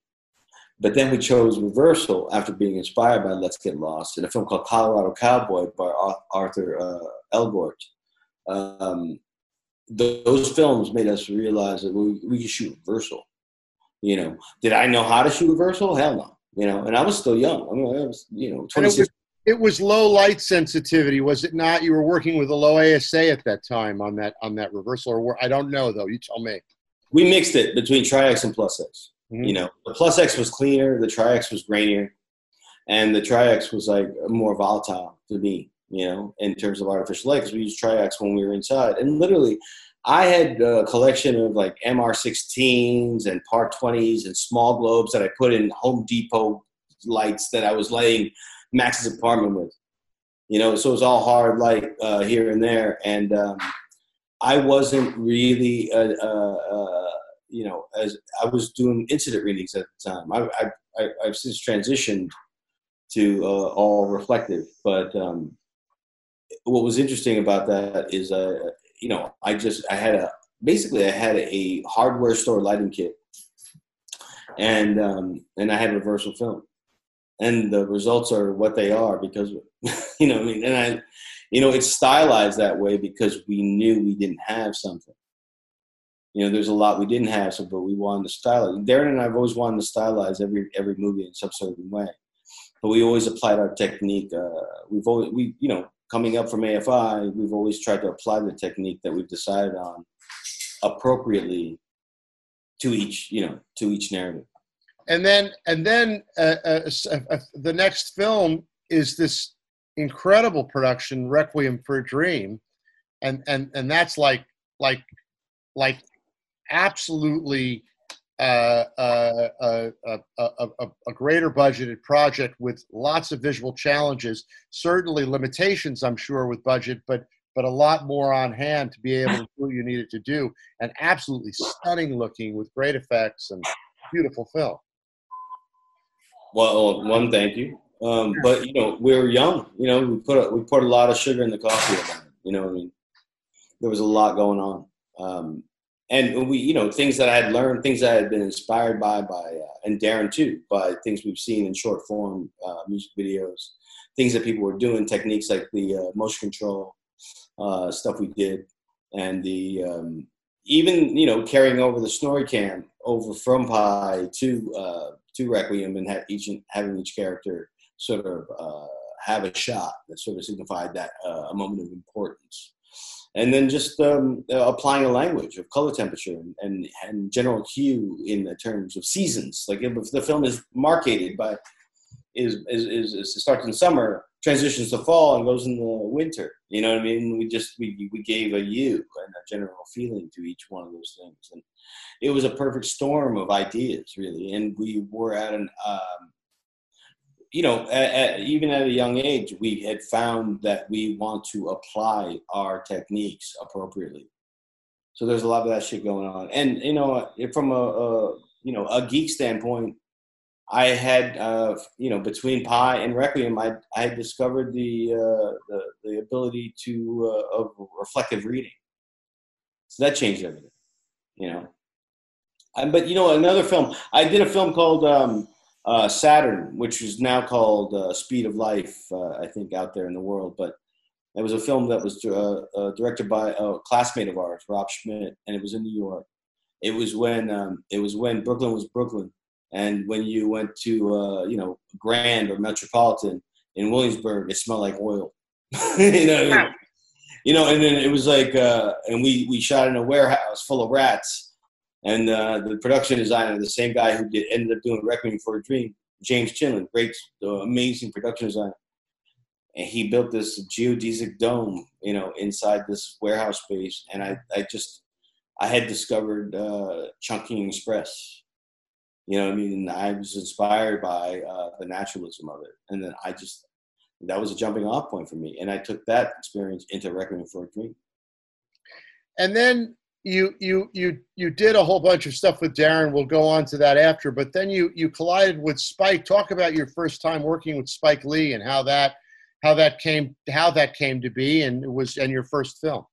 But then we chose reversal after being inspired by Let's Get Lost in a film called Colorado Cowboy by Arthur uh, Elgort. Um, th- those films made us realize that we, we could shoot reversal. You know, did I know how to shoot reversal? Hell no. You know, and I was still young. I mean, I was, you know, And it 26. was, it was low light sensitivity, was it not? You were working with a low ASA at that time on that on that reversal, or I don't know though. You tell me. We mixed it between Tri-X and Plus X. Mhm. You know, the Plus X was cleaner, the Tri-X was grainier, and the Tri-X was like more volatile to me, you know, in terms of artificial light because we used Tri-X when we were inside. And literally, I had a collection of like MR16s and Par 20s and small globes that I put in Home Depot lights that I was lighting Max's apartment with. You know, so it was all hard light uh, here and there. And um, I wasn't really, you know, as I was doing incident readings at the time. I, I, I, I've since transitioned to uh, all reflective. But um, what was interesting about that is, uh, you know, I just I had a basically I had a hardware store lighting kit, and um, and I had reversal film, and the results are what they are because you know I mean, and I, you know, it's stylized that way because we knew we didn't have something. You know, there's a lot we didn't have, so but we wanted to stylize. Darren and I've always wanted to stylize every every movie in some certain way, but we always applied our technique. Uh, we've always we you know coming up from AFI, we've always tried to apply the technique that we've decided on appropriately to each you know to each narrative. And then and then uh, uh, uh, uh, the next film is this incredible production, Requiem for a Dream, and and and that's like like like absolutely uh, uh, uh, uh, uh, uh, a greater budgeted project with lots of visual challenges, certainly limitations, I'm sure, with budget, but but a lot more on hand to be able to do what you needed to do, and absolutely stunning looking with great effects and beautiful film. Well, one, thank you. Um, but you know, we were young. You know, we put a, we put a lot of sugar in the coffee. It, you know, what I mean, there was a lot going on, um, and we, you know, things that I had learned, things I had been inspired by, by uh, and Darren too, by things we've seen in short form uh, music videos, things that people were doing, techniques like the uh, motion control uh, stuff we did, and the um, even you know carrying over the SnorriCam over from Pi to uh, to Requiem and have each having each character sort of uh, have a shot that sort of signified that a moment of importance. And then just um, uh, applying a language of color temperature and, and, and general hue in the terms of seasons. Like if the film is marketed by is, is, is, is it starts in summer, transitions to fall, and goes into winter. You know what I mean? We just we, we gave a you and a general feeling to each one of those things, and it was a perfect storm of ideas, really. And we were at an um, you know, at, at, even at a young age, we had found that we want to apply our techniques appropriately. So there's a lot of that shit going on, and you know, from a, a you know a geek standpoint, I had uh, you know between Pi and Requiem, I I discovered the uh, the, the ability to uh, of reflective reading. So that changed everything. You know, and, but you know another film. I did a film called um, uh, Saturn, which is now called uh, Speed of Life. Uh, I think out there in the world, but it was a film that was uh, uh, directed by a classmate of ours, Rob Schmidt, and it was in New York. It was when um, it was when Brooklyn was Brooklyn, and when you went to you know Grand or Metropolitan in Williamsburg, it smelled like oil. you know, you know, and then it was like, uh, and we we shot in a warehouse full of rats, and uh, the production designer, the same guy who did ended up doing Requiem for a Dream, James Chinlund, great, uh, amazing production designer, and he built this geodesic dome, you know, inside this warehouse space, and I I just I had discovered uh, Chungking Express. You know I mean? I was inspired by uh, the naturalism of it. And then I just, that was a jumping off point for me. And I took that experience into Requiem for a Dream. And then you you you you did a whole bunch of stuff with Darren. We'll go on to that after. But then you you collided with Spike. Talk about your first time working with Spike Lee and how that how that came how that came to be and it was and your first film.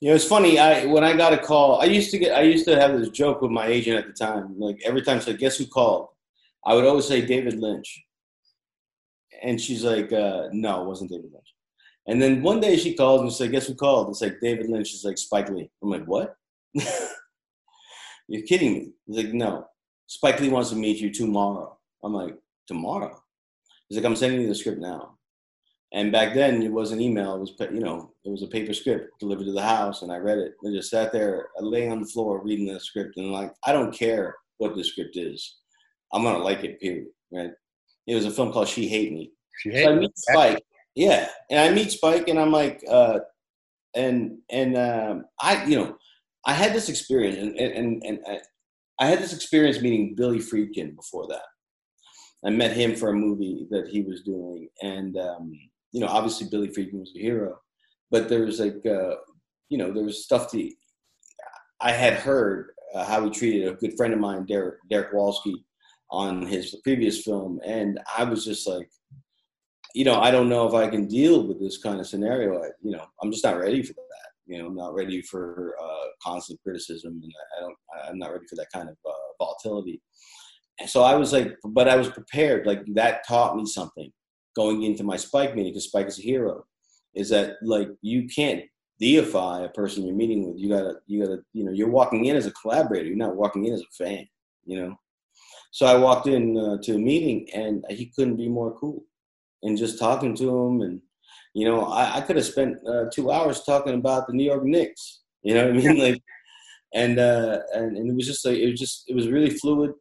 You know, it's funny. I when I got a call, I used to get. I used to have this joke with my agent at the time. Like every time she said, "Guess who called?" I would always say David Lynch, and she's like, uh, "No, it wasn't David Lynch." And then one day she called and said, "Guess who called?" It's like David Lynch. She's like Spike Lee. I'm like, "What? You're kidding me?" He's like, "No, Spike Lee wants to meet you tomorrow." I'm like, "Tomorrow?" He's like, "I'm sending you the script now." And back then, it wasn't email. It was, you know, it was a paper script delivered to the house, and I read it. I just sat there, laying on the floor, reading the script, and like, I don't care what the script is, I'm gonna like it. Period. Right? It was a film called She Hate Me. She Hate so I meet Spike. Yeah, and I meet Spike, and I'm like, uh, and and um, I, you know, I had this experience, and and and I, I had this experience meeting Billy Friedkin before that. I met him for a movie that he was doing, and um, you know, obviously Billy Friedkin was a hero, but there was like, uh, you know, there was stuff that I had heard uh, how he treated a good friend of mine, Derek, Derek Walsky, on his previous film, and I was just like, you know, I don't know if I can deal with this kind of scenario. I, you know, I'm just not ready for that. You know, I'm not ready for uh, constant criticism, and I don't. I'm not ready for that kind of uh, volatility. And so I was like, but I was prepared. Like that taught me something going into my Spike meeting because Spike is a hero. Is that like you can't deify a person you're meeting with. You gotta, you gotta, you know, you're walking in as a collaborator. You're not walking in as a fan. You know. So I walked in uh, to a meeting and he couldn't be more cool. And just talking to him, and you know, I, I could have spent uh, two hours talking about the New York Knicks. You know what I mean? Like, and uh, and and it was just like it was just it was really fluid,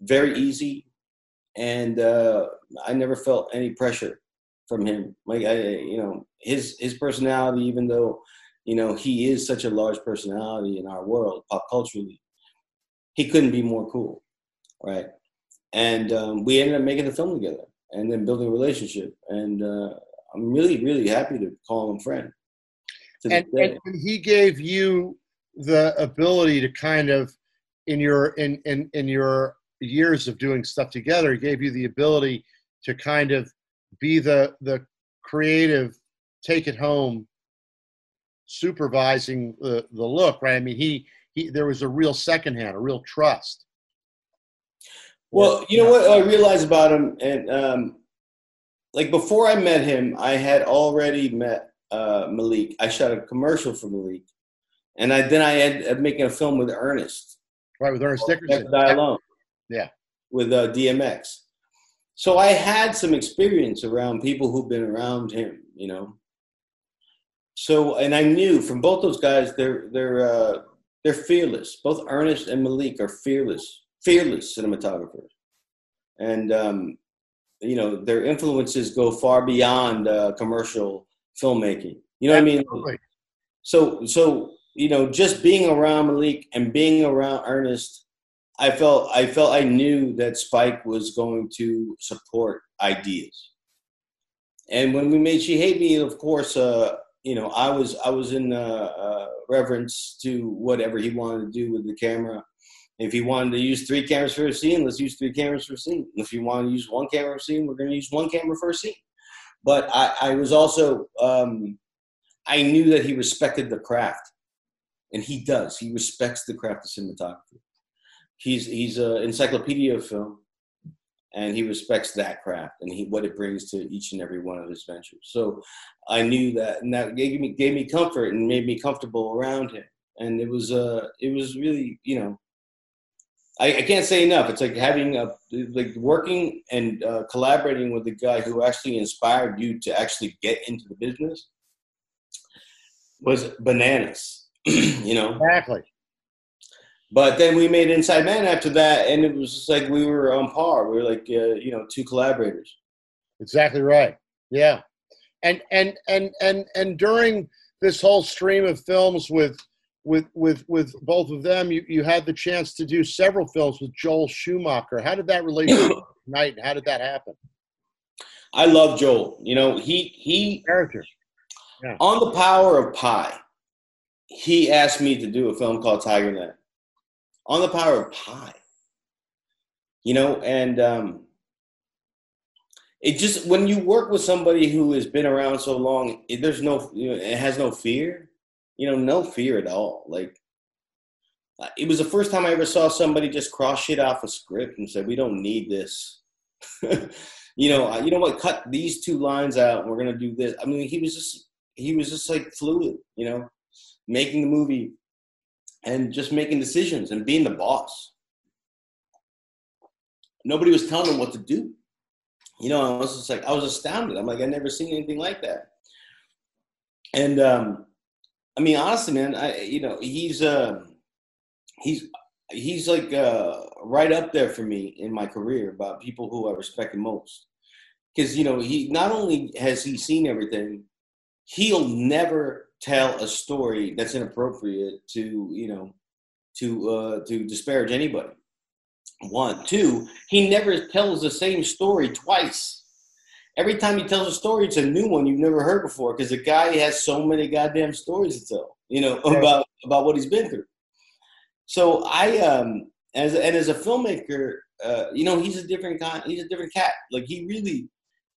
very easy and uh, I never felt any pressure from him. Like I, you know, his his personality, even though you know he is such a large personality in our world, pop culturally, he couldn't be more cool, right? And um, we ended up making the film together, and then building a relationship. And uh, I'm really, really happy to call him friend. And, and he gave you the ability to kind of in your in in in your years of doing stuff together he gave you the ability to kind of be the the creative take it home supervising the the look right i mean he he there was a real second hand a real trust well you know what i realized about him and um like before i met him i had already met uh malik i shot a commercial for malik and i then i had, had making a film with ernest right with ernest dickerson die alone yeah. With uh, DMX. So I had some experience around people who've been around him, you know. So and I knew from both those guys, they're they're uh, they're fearless. Both Ernest and Malik are fearless, fearless cinematographers, and um, you know their influences go far beyond uh, commercial filmmaking. You know Absolutely. what I mean? So so you know just being around Malik and being around Ernest I felt I felt I knew that Spike was going to support ideas. And when we made She Hate Me, of course, uh, you know, I was I was in uh, uh, reverence to whatever he wanted to do with the camera. If he wanted to use three cameras for a scene, let's use three cameras for a scene. If you want to use one camera for a scene, we're going to use one camera for a scene. But I, I was also um, I knew that he respected the craft and he does. He respects the craft of cinematography. He's he's an encyclopedia of film, and he respects that craft and he what it brings to each and every one of his ventures. So I knew that, and that gave me gave me comfort and made me comfortable around him. And it was uh it was really you know I, I can't say enough. It's like having a like working and uh, collaborating with the guy who actually inspired you to actually get into the business was bananas. you know exactly. But then we made Inside Man after that, and it was just like we were on par. We were like uh, you know two collaborators. Exactly right. Yeah, and and and and and during this whole stream of films with with with with both of them, you you had the chance to do several films with Joel Schumacher. How did that relationship night? How did that happen? I love Joel. You know, he he character yeah. on the power of Pi. He asked me to do a film called Tigerland on the power of pi. You know, and um, it just when you work with somebody who has been around so long, it, there's no, you know, it has no fear. You know, no fear at all. Like it was the first time I ever saw somebody just cross shit off a script and said, "We don't need this." you know, you know what? Cut these two lines out, we're gonna do this. I mean, he was just he was just like fluid. You know, making the movie and just making decisions and being the boss. Nobody was telling him what to do. You know, I was just like, I was astounded. I'm like, I never seen anything like that. And um, I mean, honestly, man, I you know, he's uh, he's he's like uh, right up there for me in my career about people who I respect the most. Because you know, he not only has he seen everything, he'll never tell a story that's inappropriate to you know to uh, to disparage anybody. One, two, he never tells the same story twice. Every time he tells a story, it's a new one you've never heard before because the guy has so many goddamn stories to tell, you know, about about what he's been through. So I, um, as and as a filmmaker, uh, you know, he's a different kind. He's a different cat. Like he really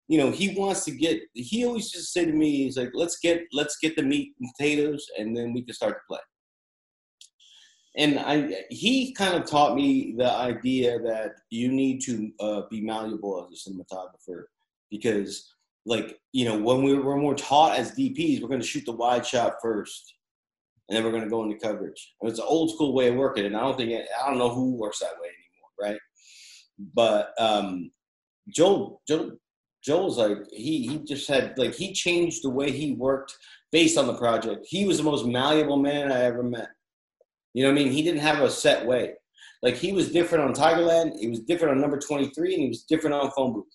you know, he wants to get. He always just say to me, he's like, "Let's get, let's get the meat and potatoes, and then we can start to play." And I, he kind of taught me the idea that you need to uh, be malleable as a cinematographer, because, like, you know, when we we're taught as DPs, we're going to shoot the wide shot first, and then we're going to go into coverage. And it's an old school way of working, and I don't think I don't know who works that way anymore, right? But um, Joel Joe Joel's like he he just had like he changed the way he worked based on the project. He was the most malleable man I ever met. You know what I mean? He didn't have a set way. Like he was different on Tigerland, he was different on number 23, and he was different on phone booth.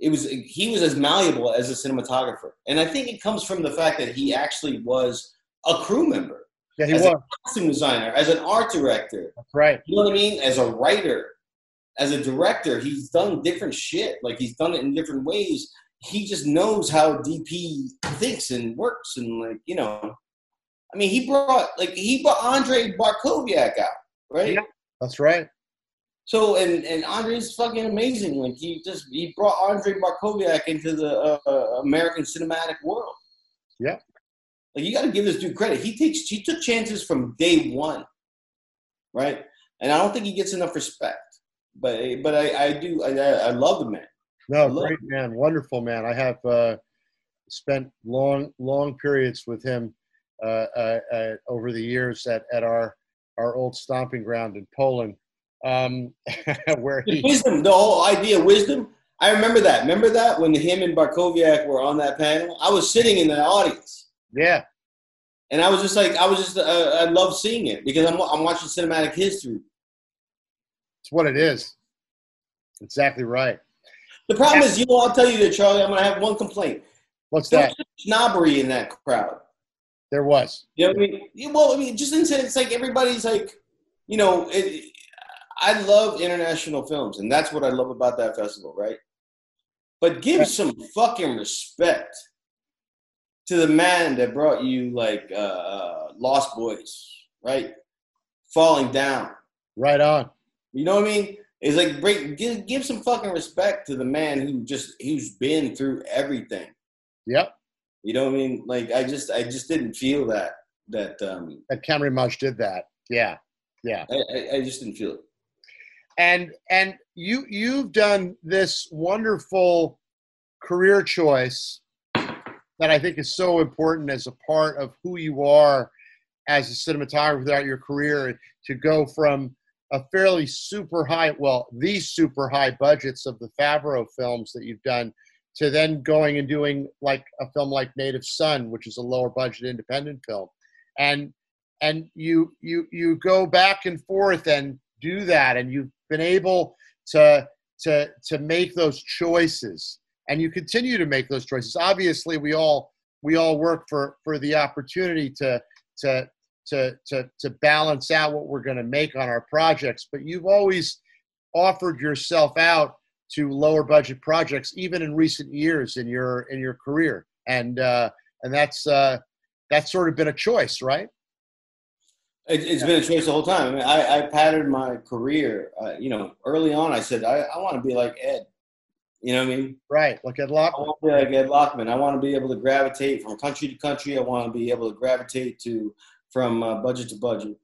It was he was as malleable as a cinematographer. And I think it comes from the fact that he actually was a crew member. Yeah, he as was. a costume designer, as an art director. That's right. You know what I mean? As a writer as a director, he's done different shit. Like he's done it in different ways. He just knows how DP thinks and works, and like you know, I mean, he brought like he brought Andre Bartkowiak out, right? Yeah, that's right. So and and Andre's fucking amazing. Like he just he brought Andre Bartkowiak into the uh, uh, American cinematic world. Yeah. Like you got to give this dude credit. He takes he took chances from day one, right? And I don't think he gets enough respect but but I, I do I, I love the man. No, great him. man, wonderful man. I have uh, spent long long periods with him uh, uh, uh, over the years at, at our our old stomping ground in Poland, um, where he wisdom, the whole idea of wisdom. I remember that. Remember that when him and Bartkowiak were on that panel. I was sitting in the audience. Yeah. And I was just like, I was just, uh, I love seeing it because I'm, I'm watching cinematic history. It's what it is. Exactly right. The problem is, you know, I'll tell you that, Charlie. I'm going to have one complaint. What's there that? Was snobbery in that crowd. There was. You know what I mean? Well, I mean, just in it's like everybody's like, you know, it, I love international films, and that's what I love about that festival, right? But give some fucking respect to the man that brought you like uh, uh, Lost Boys, right? Falling down. Right on. You know what I mean? It's like break, give, give some fucking respect to the man who just who's been through everything. Yep. You know what I mean? Like I just I just didn't feel that. that um, that Camerimage did that. Yeah, yeah. I, I, I just didn't feel it. And and you you've done this wonderful career choice that I think is so important as a part of who you are as a cinematographer throughout your career to go from a fairly super high, well, these super high budgets of the Favreau films that you've done to then going and doing like a film like Native Son, which is a lower budget independent film. And and you you you go back and forth and do that and you've been able to to to make those choices and you continue to make those choices. Obviously we all we all work for for the opportunity to to to to, to balance out what we're going to make on our projects but you've always offered yourself out to lower budget projects even in recent years in your in your career. And uh and that's uh that's sort of been a choice right it, has been a choice the whole time. I mean, I, I patterned my career. Uh, you know, early on, I said I, I want to be like Ed. You know what I mean? Right, like Ed Lachman. I want to be like Ed Lachman. I want to be able to gravitate from country to country. I want to be able to gravitate to from uh, budget to budget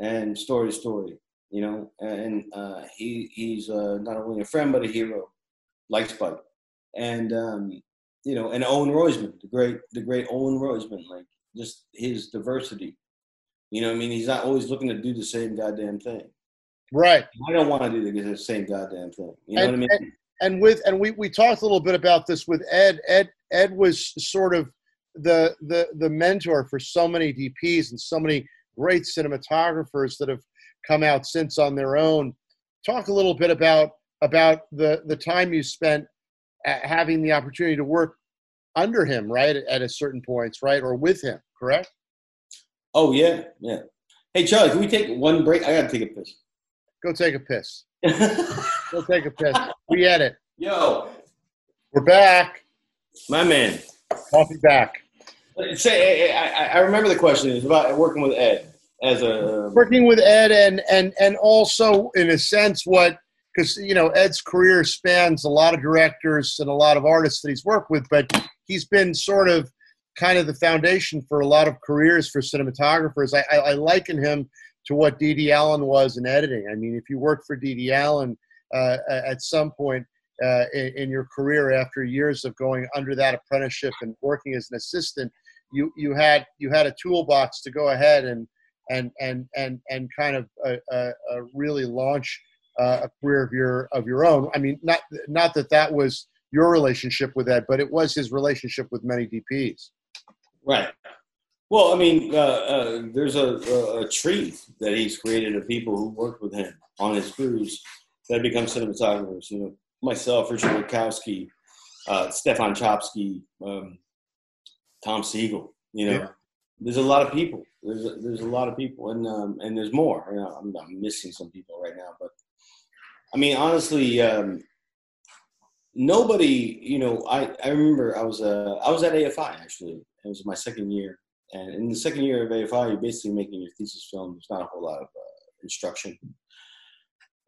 and story to story. You know, and uh, he he's uh, not only a friend but a hero, like Spike, and um, you know, and Owen Roizman, the great the great Owen Roizman, like just his diversity you know, what I mean, he's not always looking to do the same goddamn thing. Right. I don't want to do the same goddamn thing. You know and, what I mean? And, and with and we we talked a little bit about this with Ed. Ed Ed was sort of the the the mentor for so many DPs and so many great cinematographers that have come out since on their own. Talk a little bit about about the the time you spent having the opportunity to work under him, right, at a certain points, right, or with him, correct? Oh yeah, yeah. Hey Charlie, can we take one break? I gotta take a piss. Go take a piss. Go take a piss. We edit. Yo, we're back. My man. Coffee back. Say, I, I remember the question is about working with Ed as a working with Ed and and and also in a sense what because you know Ed's career spans a lot of directors and a lot of artists that he's worked with, but he's been sort of kind of the foundation for a lot of careers for cinematographers. I, I, I liken him to what Dede Allen was in editing. I mean, if you worked for Dede Allen uh, at some point uh, in, in, your career after years of going under that apprenticeship and working as an assistant, you you had you had a toolbox to go ahead and and and and and kind of uh, uh, uh really launch uh, a career of your of your own. I mean, not not that that was your relationship with Ed, but it was his relationship with many DPs. Right. Well, I mean, uh, uh, there's a, a, a, tree that he's created of people who worked with him on his crews that become cinematographers. You know, myself, Richard Rutkowski, uh, Stefan Czapsky, um, Tom Sigel. You know, yeah. there's a lot of people. There's a, there's a lot of people, and um, and there's more. You know, I'm, I'm, missing some people right now, but I mean, honestly, um, nobody. You know, I I remember I was uh, I was at AFI actually it was my second year. And in the second year of AFI, you're basically making your thesis film. There's not a whole lot of uh, instruction.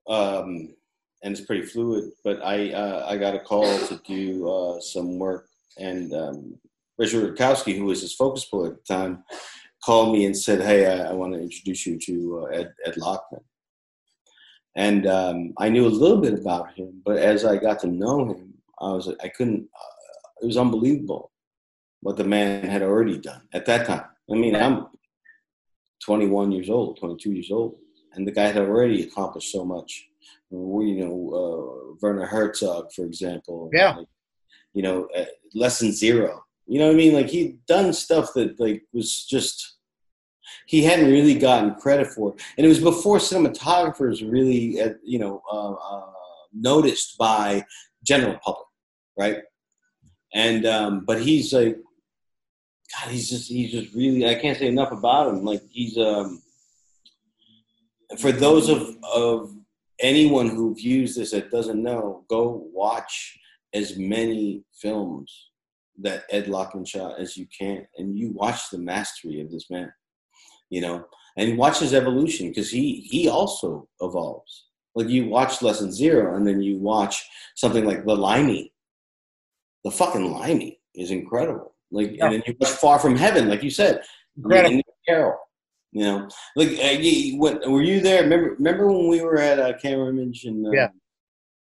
Um, and it's pretty fluid. But I uh, I got a call to do uh, some work, and um, Richard Rutkowski, who was his focus puller at the time, called me and said, "Hey, I, I want to introduce you to uh, Ed, Ed Lachman." And um, I knew a little bit about him, but as I got to know him, I was I couldn't. Uh, it was unbelievable what the man had already done at that time. I mean, I'm 21 years old, 22 years old, and the guy had already accomplished so much. We, you know, uh, Werner Herzog, for example. Yeah. Like, you know, uh, Lesson Zero. You know what I mean? Like he'd done stuff that like was just he hadn't really gotten credit for, and it was before cinematographers really, uh, you know, uh, uh, noticed by general public, right? And um, but he's like God, he's just he's just really I can't say enough about him. Like he's um for those of of anyone who views this that doesn't know, go watch as many films that Ed Lachman shot as you can, and you watch the mastery of this man. You know, and watch his evolution because he he also evolves. Like you watch Lesson Zero, and then you watch something like The Limey. The fucking Limey is incredible like, yeah. and then you watch Far From Heaven, like you said, Incredible. Carol. You know, like uh, what, were you there? Remember, remember when we were at uh, Camerimage and uh, Yeah.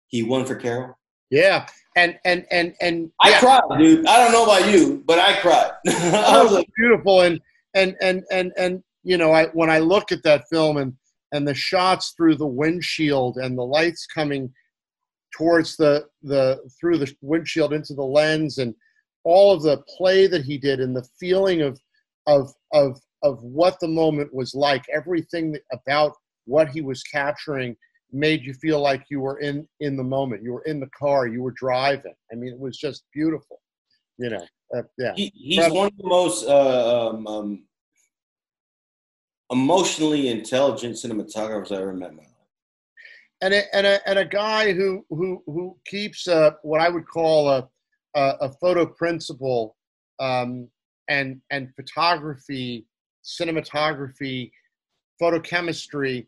he won for Carol? Yeah, and and and and I yeah. cried, dude. I don't know about you, but I cried. I Oh, was like, beautiful and and and and and you know i when i look at that film and and the shots through the windshield and the lights coming towards the the through the windshield into the lens and all of the play that he did and the feeling of of of of what the moment was like everything about what he was capturing made you feel like you were in in the moment you were in the car you were driving i mean it was just beautiful you know uh, yeah he, he's Incredible. one of the most uh, um, um, emotionally intelligent cinematographers I ever met in my life. and a, and a, and a guy who who who keeps uh, what I would call a a, a photo principle um, and and photography, cinematography, photochemistry,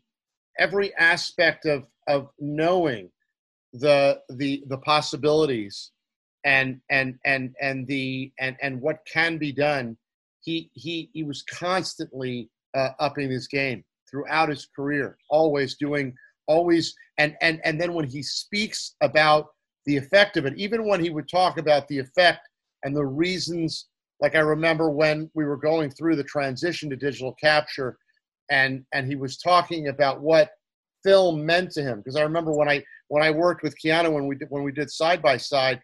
every aspect of of knowing the the the possibilities and and and and the and and what can be done. He he he was constantly uh, upping his game throughout his career, always doing always and and and then when he speaks about the effect of it. Even when he would talk about the effect and the reasons like i remember when we were going through the transition to digital capture and and he was talking about what film meant to him. Because i remember when i when i worked with keanu when we did when we did side by side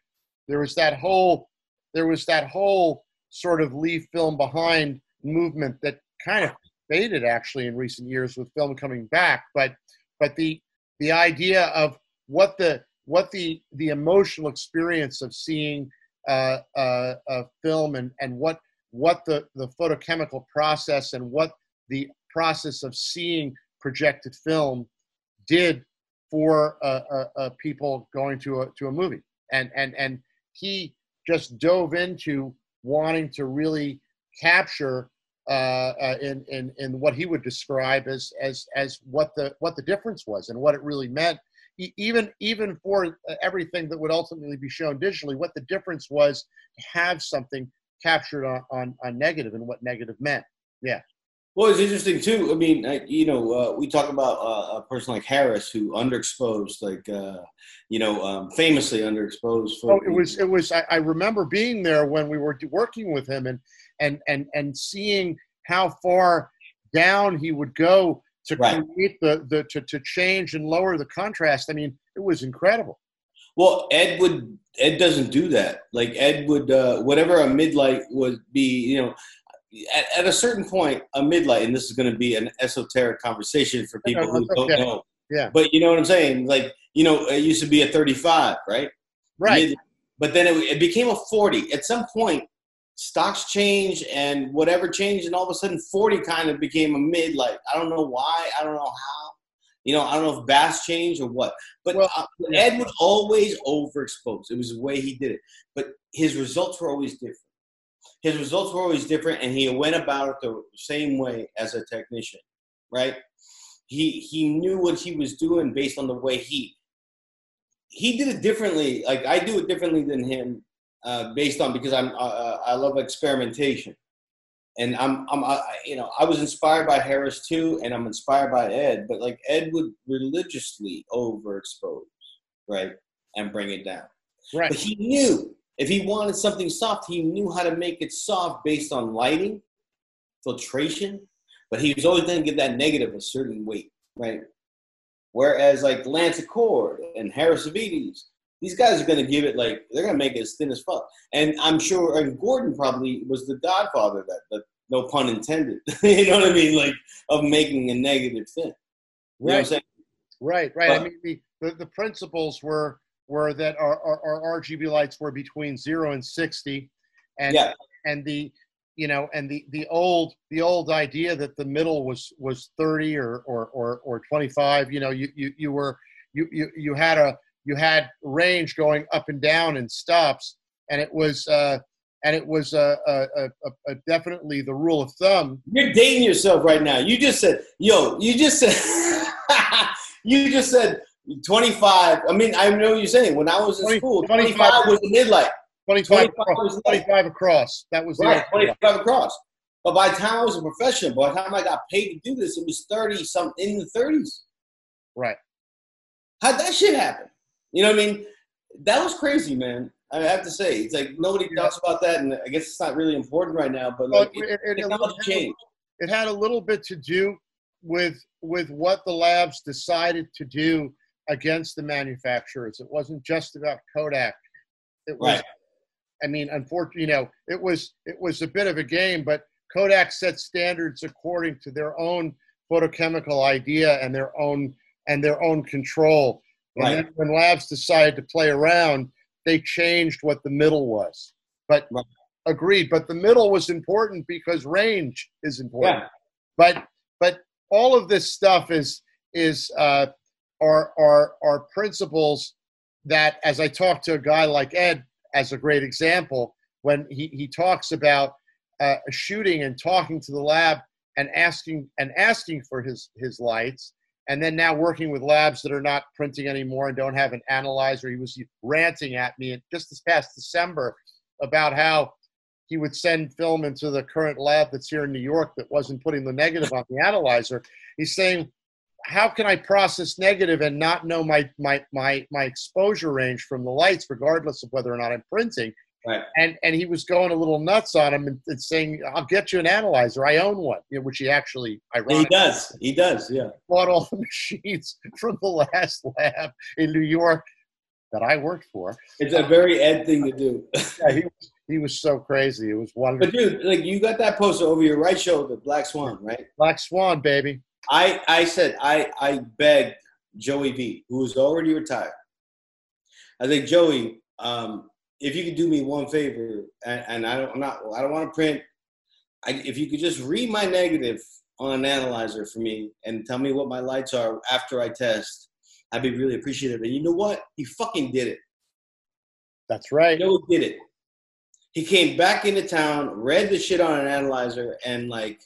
there was that whole there was that whole sort of leave film behind movement that kind of faded actually in recent years with film coming back. But but the the idea of what the what the the emotional experience of seeing uh, uh, a film and and what what the the photochemical process and what the process of seeing projected film did for uh, uh, uh, people going to a to a movie and and and he just dove into wanting to really capture uh, in, in in what he would describe as as as what the what the difference was and what it really meant. Even even for uh, everything that would ultimately be shown digitally, what the difference was to have something captured on on, on negative and what negative meant. Yeah. Well, it's interesting too. I mean, like, you know, uh, we talk about uh, a person like Harris who underexposed, like, uh, you know, um, famously underexposed. For, Oh, it was it was. I, I remember being there when we were working with him and and and and seeing how far down he would go to Right. create the the to, to change and lower the contrast. I mean, it was incredible. Well, Ed would. Ed doesn't do that. Like Ed would, uh, whatever a midlight would be. You know, at, at a certain point, a midlight, and this is going to be an esoteric conversation for people No, who don't okay. know. Yeah. But you know what I'm saying? Like, you know, it used to be a 35, right? Right. Mid- but then it, it became a 40. At some point, stocks changed and whatever changed, and all of a sudden, 40 kind of became a mid. Like, I don't know why. I don't know how. You know, I don't know if Bass changed or what. But Well, uh, Ed would always overexpose. It was the way he did it. But his results were always different. His results were always different, and he went about it the same way as a technician, right? He he knew what he was doing based on the way he he did it differently. Like I do it differently than him, uh, based on because I'm uh, uh, I love experimentation, and I'm I'm I, you know I was inspired by Harris too, and I'm inspired by Ed. But like Ed would religiously overexpose, right, and bring it down. Right. But he knew if he wanted something soft, he knew how to make it soft based on lighting, filtration. But he was always going to give that negative a certain weight, right? Whereas like Lance Acord and Harris Savides, these guys are going to give it like they're going to make it as thin as fuck. And I'm sure, and Gordon probably was the godfather of that, but no pun intended. you know what I mean? Like of making a negative thin. You know Right. Right, right. I mean, the, the, the principles were were that our, our, our RGB lights were between zero and sixty, and Yeah. and the you know and the the old the old idea that the middle was was thirty or or or, or twenty five. You know, you, you you were you, you you had a you had range going up and down and stops, and it was uh, and it was uh, uh, uh, uh, definitely the rule of thumb. You're dating yourself right now. You just said, yo, you just said, you just said 25. I mean, I know what you're saying. When I was in 20 school, 25 25 was the midlight. 25, 25 was 25 across. That was Right, old- 25 across. But by the time I was a professional, by the time I got paid to do this, it was 30 something in the 30s. Right. How'd that shit happen? You know what I mean? That was crazy, man. I have to say, it's like nobody Yeah. talks about that, and I guess it's not really important right now. But Well, like, it, it- it- it- changed. it had a little bit to do with with what the labs decided to do against the manufacturers. It wasn't just about Kodak. It was, Right. I mean, unfortunately, you know, it was it was a bit of a game, but Kodak set standards according to their own photochemical idea and their own and their own control. And Right. then when labs decided to play around, they changed what the middle was. But Right. agreed. But the middle was important because range is important Yeah. but but all of this stuff is is uh, are are are principles that as I talk to a guy like Ed as a great example when he he talks about uh, shooting and talking to the lab and asking and asking for his his lights and then now working with labs that are not printing anymore and don't have an analyzer he was ranting at me just this past december about how he would send film into the current lab that's here in New York that wasn't putting the negative on the analyzer. He's saying, "How can I process negative and not know my my my my exposure range from the lights, regardless of whether or not I'm printing?" Right. And and he was going a little nuts on him and, and saying, "I'll get you an analyzer. I own one," you know, which he actually He does. He does. Yeah. bought all the machines from the last lab in New York that I worked for. It's a very Ed thing to do. Yeah, he was he was so crazy. It was wonderful. But dude, like you got that poster over your right shoulder, Black Swan, right? Black Swan, baby. I I said I I begged Joey V, who was already retired. I think Joey, um, if you could do me one favor, and, and I don't I'm not I don't want to print. I, if you could just read my negative on an analyzer for me and tell me what my lights are after I test, I'd be really appreciative. And you know what? He fucking did it. That's right. Know did it? He came back into town, read the shit on an analyzer, and like,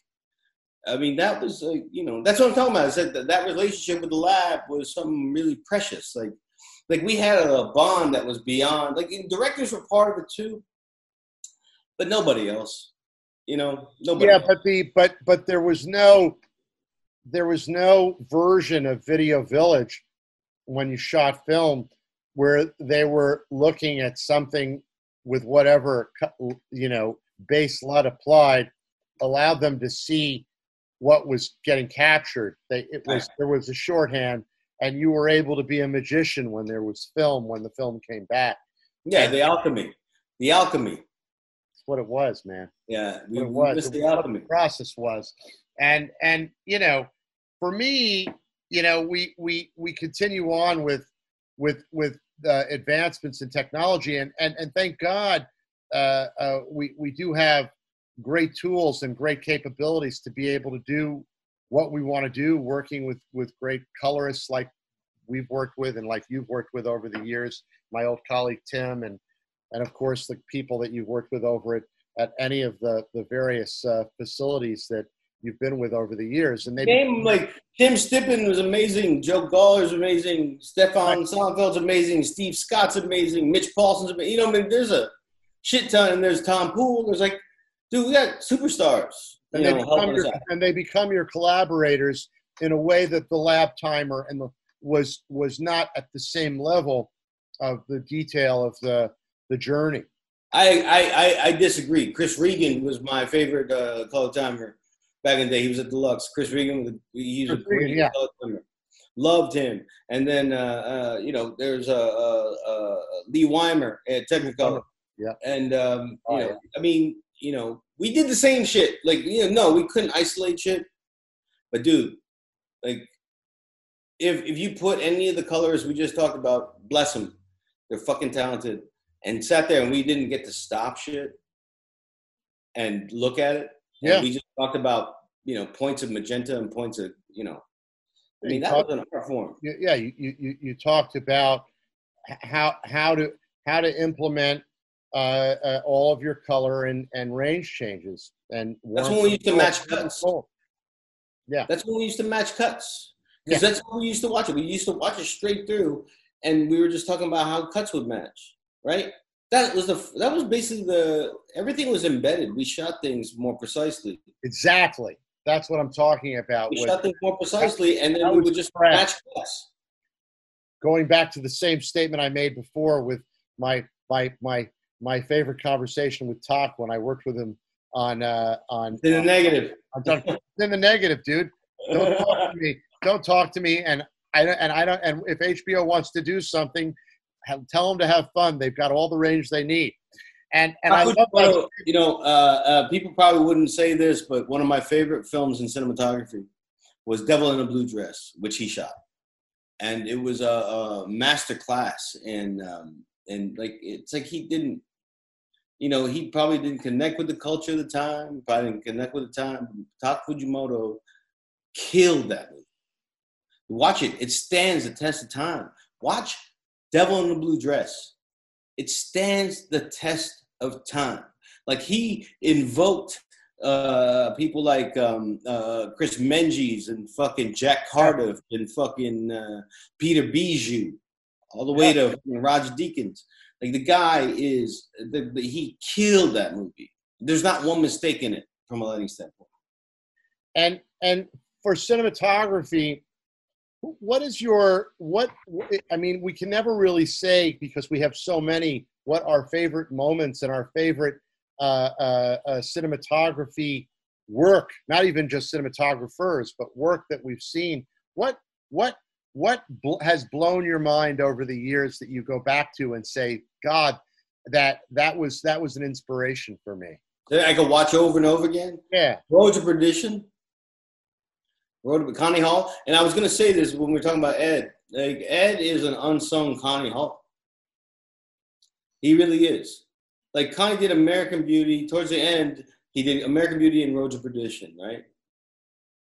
I mean, that was like, you know, that's what I'm talking about. I said that that relationship with the lab was something really precious. Like, like we had a bond that was beyond. Like, directors were part of it too, but nobody else. You know, nobody. yeah else. but the but but there was no there was no version of video village when you shot film where they were looking at something with whatever you know base LUT applied allowed them to see what was getting captured they it was there was a shorthand and you were able to be a magician when there was film when the film came back yeah, the alchemy, the alchemy. that's what it was man Yeah, we, it was, it the was alchemy. the process was. And and you know, for me, you know, we we we continue on with with with uh, advancements in technology, and and and thank God, uh, uh, we we do have great tools and great capabilities to be able to do what we want to do, working with with great colorists like we've worked with and like you've worked with over the years. My old colleague Tim, and and of course the people that you've worked with over at at any of the the various uh, facilities that you've been with over the years, and they Name like Tim Stipan was amazing, Joe Gawler's amazing, Stefan Sonnenfeld's amazing, Steve Scott's amazing, Mitch Paulson's amazing. You know, I mean, there's a shit ton, and there's Tom Poole. There's like, dude, we got superstars. And You they become your and they become your collaborators in a way that the lab timer and the was was not at the same level of the detail of the the journey. I, I, I, I disagree. Chris Regan was my favorite uh, color timer back in the day. He was at Deluxe. Chris Regan, was- he was a great yeah. color timer. Loved him. And then, uh, uh, you know, there's uh, uh, uh, Lee Weimer at Technicolor. Yeah. And, um, Oh, you know, yeah. I mean, you know, we did the same shit. Like, you know, no, we couldn't isolate shit. But, dude, like, if, if you put any of the colors we just talked about, bless them. They're fucking talented and sat there and we didn't get to stop shit and look at it. And Yeah. we just talked about, you know, points of magenta and points of, you know, I mean, You that talk- was an art form. Yeah, you you- you talked about how how to how to implement uh, uh, all of your color and and range changes and That's when we used to match cold, warm and cuts. cold. That's when we used to match cuts. Yeah. Because that's how we used to watch it. We used to watch it straight through and we were just talking about how cuts would match, right? that was the that was basically the everything was embedded. We shot things more precisely. Exactly. That's what I'm talking about. We with- shot things more precisely, and then we would just match cuts. going back to the same statement I made before with my my my my favorite conversation with Tak when I worked with him on uh, on, In the negative. on in the negative, dude. Don't talk to me. Don't talk to me. And I don't- and I don't. And if HBO wants to do something, tell them to have fun. They've got all the range they need. And and I How could- love well, you know, uh, uh, people probably wouldn't say this, but one of my favorite films in cinematography was Devil in a Blue Dress, which he shot, and it was a, a master class. And um, and like it's like he didn't, you know, he probably didn't connect with the culture of the time. Probably didn't connect with the time. Tak Fujimoto killed that movie. Watch it; it stands the test of time. Watch Devil in the Blue Dress. It stands the test of time. Like he invoked uh, people like um, uh, Chris Menges and fucking Jack Cardiff and fucking uh, Peter Biziou, all the way to Roger Deakins. Like the guy is, the, the, he killed that movie. There's not one mistake in it from a lighting standpoint. and and for cinematography what is your what i mean we can never really say because we have so many what our favorite moments and our favorite uh, uh, uh, cinematography work not even just cinematographers but work that we've seen what what what bl- has blown your mind over the years that you go back to and say god that that was that was an inspiration for me That I could watch over and over again. yeah Road to Perdition. Road to Connie Hall. And I was gonna say this when we were talking about Ed. Like Ed is an unsung Connie Hall. He really is. Like Connie did American Beauty. Towards the end, he did American Beauty and Road to Perdition, right?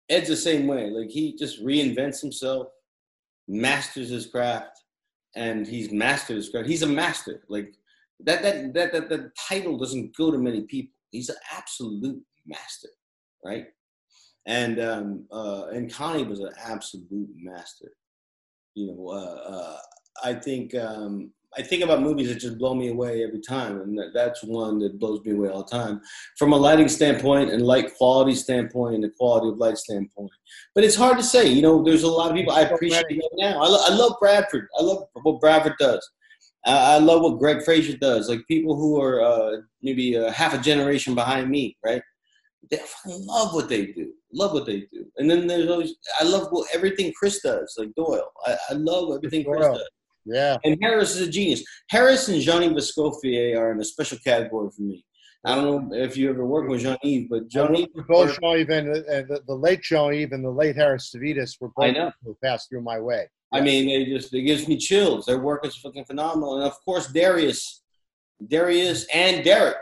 Ed's the same way. Like he just reinvents himself, masters his craft, and he's mastered his craft. He's a master. Like that that that that, that title doesn't go to many people. He's an absolute master, right? And um, uh, and Connie was an absolute master. You know, uh, uh, I think um, I think about movies that just blow me away every time, and that's one that blows me away all the time, from a lighting standpoint and light quality standpoint and the quality of light standpoint. But it's hard to say. You know, there's a lot of people I appreciate right now. I, lo- I love Bradford. I love what Bradford does. I I love what Greig Fraser does. Like people who are uh, maybe uh, half a generation behind me, right? They love what they do. Love what they do. And then there's always I love what everything Chris does, like Doyle. I, I love everything Chris does. Yeah And Harris is a genius. Harris and Jean-Yves Escoffier are in a special category for me. I don't know if you ever worked with Jean-Yves, but Jean-Yves both Jean-Yves and the, the, the late Jean-Yves and the late Harris Savides were both who passed through my way. I mean, they just it gives me chills. Their work is fucking phenomenal, and of course Darius, Darius and Derek,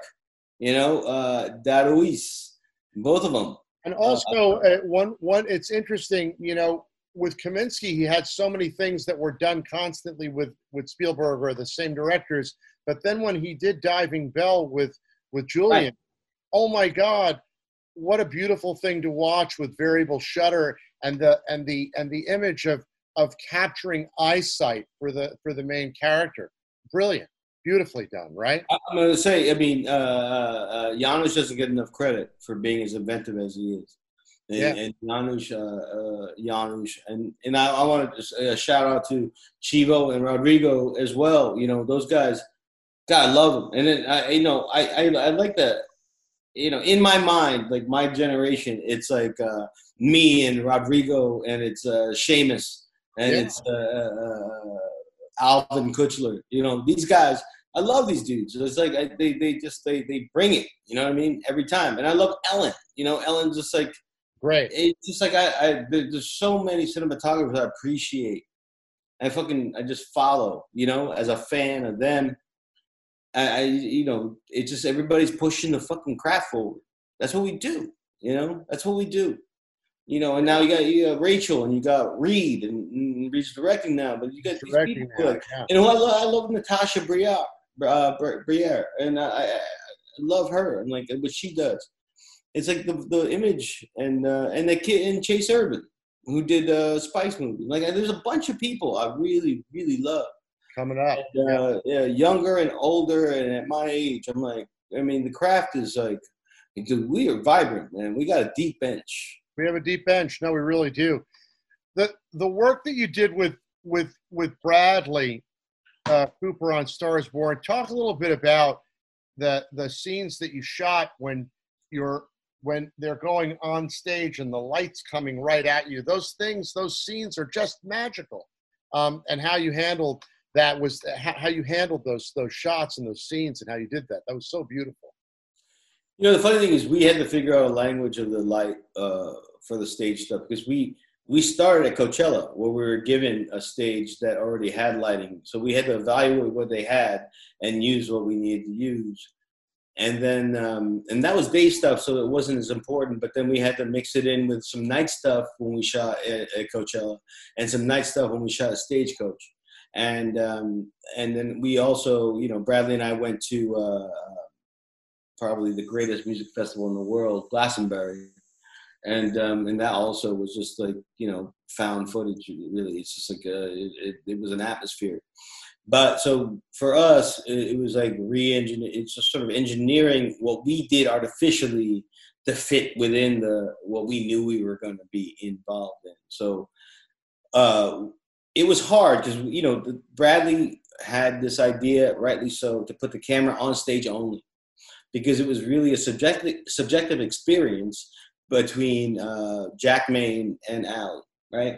you know, uh, Darius, both of them. And also, uh, one one it's interesting, you know, with Kaminski, he had so many things that were done constantly with with Spielberg or the same directors. But then when he did Diving Bell with with Julian, Right. oh my God, what a beautiful thing to watch with variable shutter and the and the and the image of of capturing eyesight for the for the main character. Brilliant, beautifully done, right? I'm going to say, I mean, uh, uh, Janusz doesn't get enough credit for being as inventive as he is. And, Yeah. and Janusz, uh, uh, Janusz, and and I, I want to just, uh, shout out to Chivo and Rodrigo as well. You know, those guys, God, I love them. And then I, you know, I, I, I like that. You know, in my mind, like my generation, it's like uh, me and Rodrigo, and it's uh, Seamus, and Yeah. it's uh, uh, Alwin Küchler. You know, these guys. I love these dudes. It's like I, they they just they they bring it. You know what I mean? Every time. And I love Ellen. You know, Ellen's just like Great. it's just like I, I there's so many cinematographers I appreciate. I fucking I just follow, you know, as a fan of them. I, I you know, it's just everybody's pushing the fucking craft forward. That's what we do, you know. That's what we do, you know. And now you got you got Rachel and you got Reed and, and Reed's directing now, but you got these Directing people now, like yeah. and I love, I love Natasha Braier, uh, Braier, and I I love her and like what she does. It's like the the image and uh, and the kid and Chayse Irvin who did uh, Spice movie. Like there's a bunch of people I really really love. coming up. And, uh, yeah, younger and older, and at my age, I'm like, I mean, the craft is like, dude, we are vibrant, man. We got a deep bench. We have a deep bench. No, we really do. The the work that you did with with with Bradley uh, Cooper on Stars Born. Talk a little bit about the the scenes that you shot when you're when they're going on stage and the lights coming right at you. Those things, those scenes are just magical. Um, and how you handled that was how you handled those those shots and those scenes and how you did that. That was so beautiful. You know, the funny thing is, we had to figure out a language of the light uh, for the stage stuff because we we started at Coachella where we were given a stage that already had lighting. So we had to evaluate what they had and use what we needed to use. And then, um, and that was day stuff, so it wasn't as important. But then we had to mix it in with some night stuff when we shot at, at Coachella, and some night stuff when we shot at Stagecoach. And um, and then we also, you know, Bradley and I went to uh, probably the greatest music festival in the world, Glastonbury, and um, and that also was just like you know found footage. Really, it's just like a, it, it, it was an atmosphere. But so for us, it, was like re-engineer. It's just sort of engineering what we did artificially to fit within the what we knew we were going to be involved in. So uh, it was hard because you know Bradley had this idea, rightly so, to put the camera on stage only because it was really a subjective subjective experience between uh, Jack Maine and Al, right?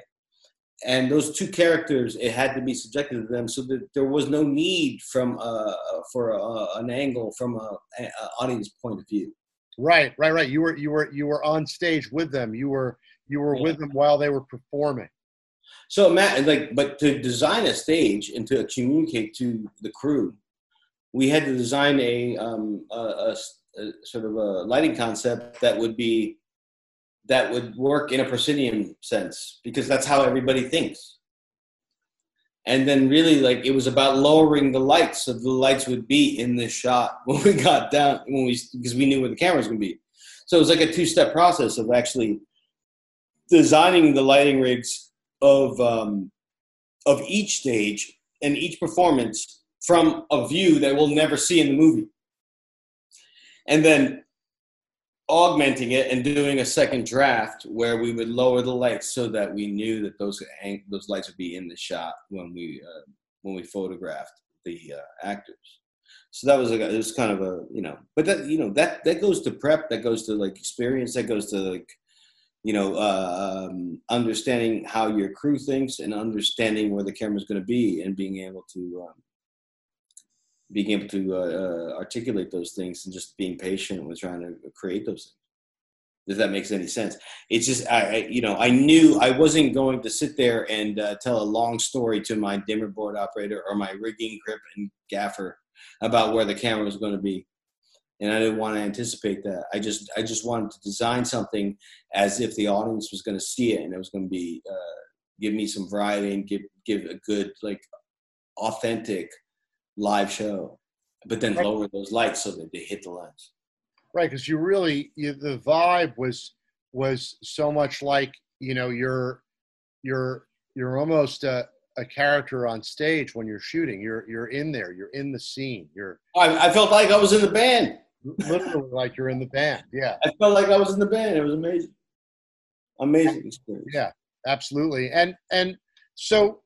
And those two characters, it had to be subjected to them, so that there was no need from uh, for a, an angle from a, a, audience point of view. Right, right, right. You were you were you were on stage with them. You were you were yeah. with them while they were performing. So Matt, like, but to design a stage and to communicate to the crew, we had to design a, um, a, a, a sort of a lighting concept that would be that would work in a proscenium sense because that's how everybody thinks. And then really like it was about lowering the lights so the lights would be in this shot when we got down when we because we knew where the camera was gonna be. So it was like a two-step process of actually designing the lighting rigs of um, of each stage and each performance from a view that we'll never see in the movie. And then augmenting it and doing a second draft where we would lower the lights so that we knew that those those lights would be in the shot when we uh, when we photographed the uh, actors. So that was like it was kind of a you know, but that you know that that goes to prep, that goes to like experience, that goes to like you know uh, um, understanding how your crew thinks and understanding where the camera's going to be and being able to um, being able to uh, uh, articulate those things and just being patient with trying to create those things. If that makes any sense, it's just I, you know I knew I wasn't going to sit there and uh, tell a long story to my dimmer board operator or my rigging grip and gaffer about where the camera was going to be, and I didn't want to anticipate that. I just I just wanted to design something as if the audience was going to see it and it was going to be uh, give me some variety and give give a good like authentic live show, but then right. lower those lights so that they hit the lens. Right, because you really you, the vibe was was so much like you know you're you're you're almost a, a character on stage when you're shooting. You're you're in there. You're in the scene. You're. I, I felt like I was in the band. Literally, like you're in the band. Yeah. I felt like I was in the band. It was amazing. Amazing experience. Yeah, absolutely. And and so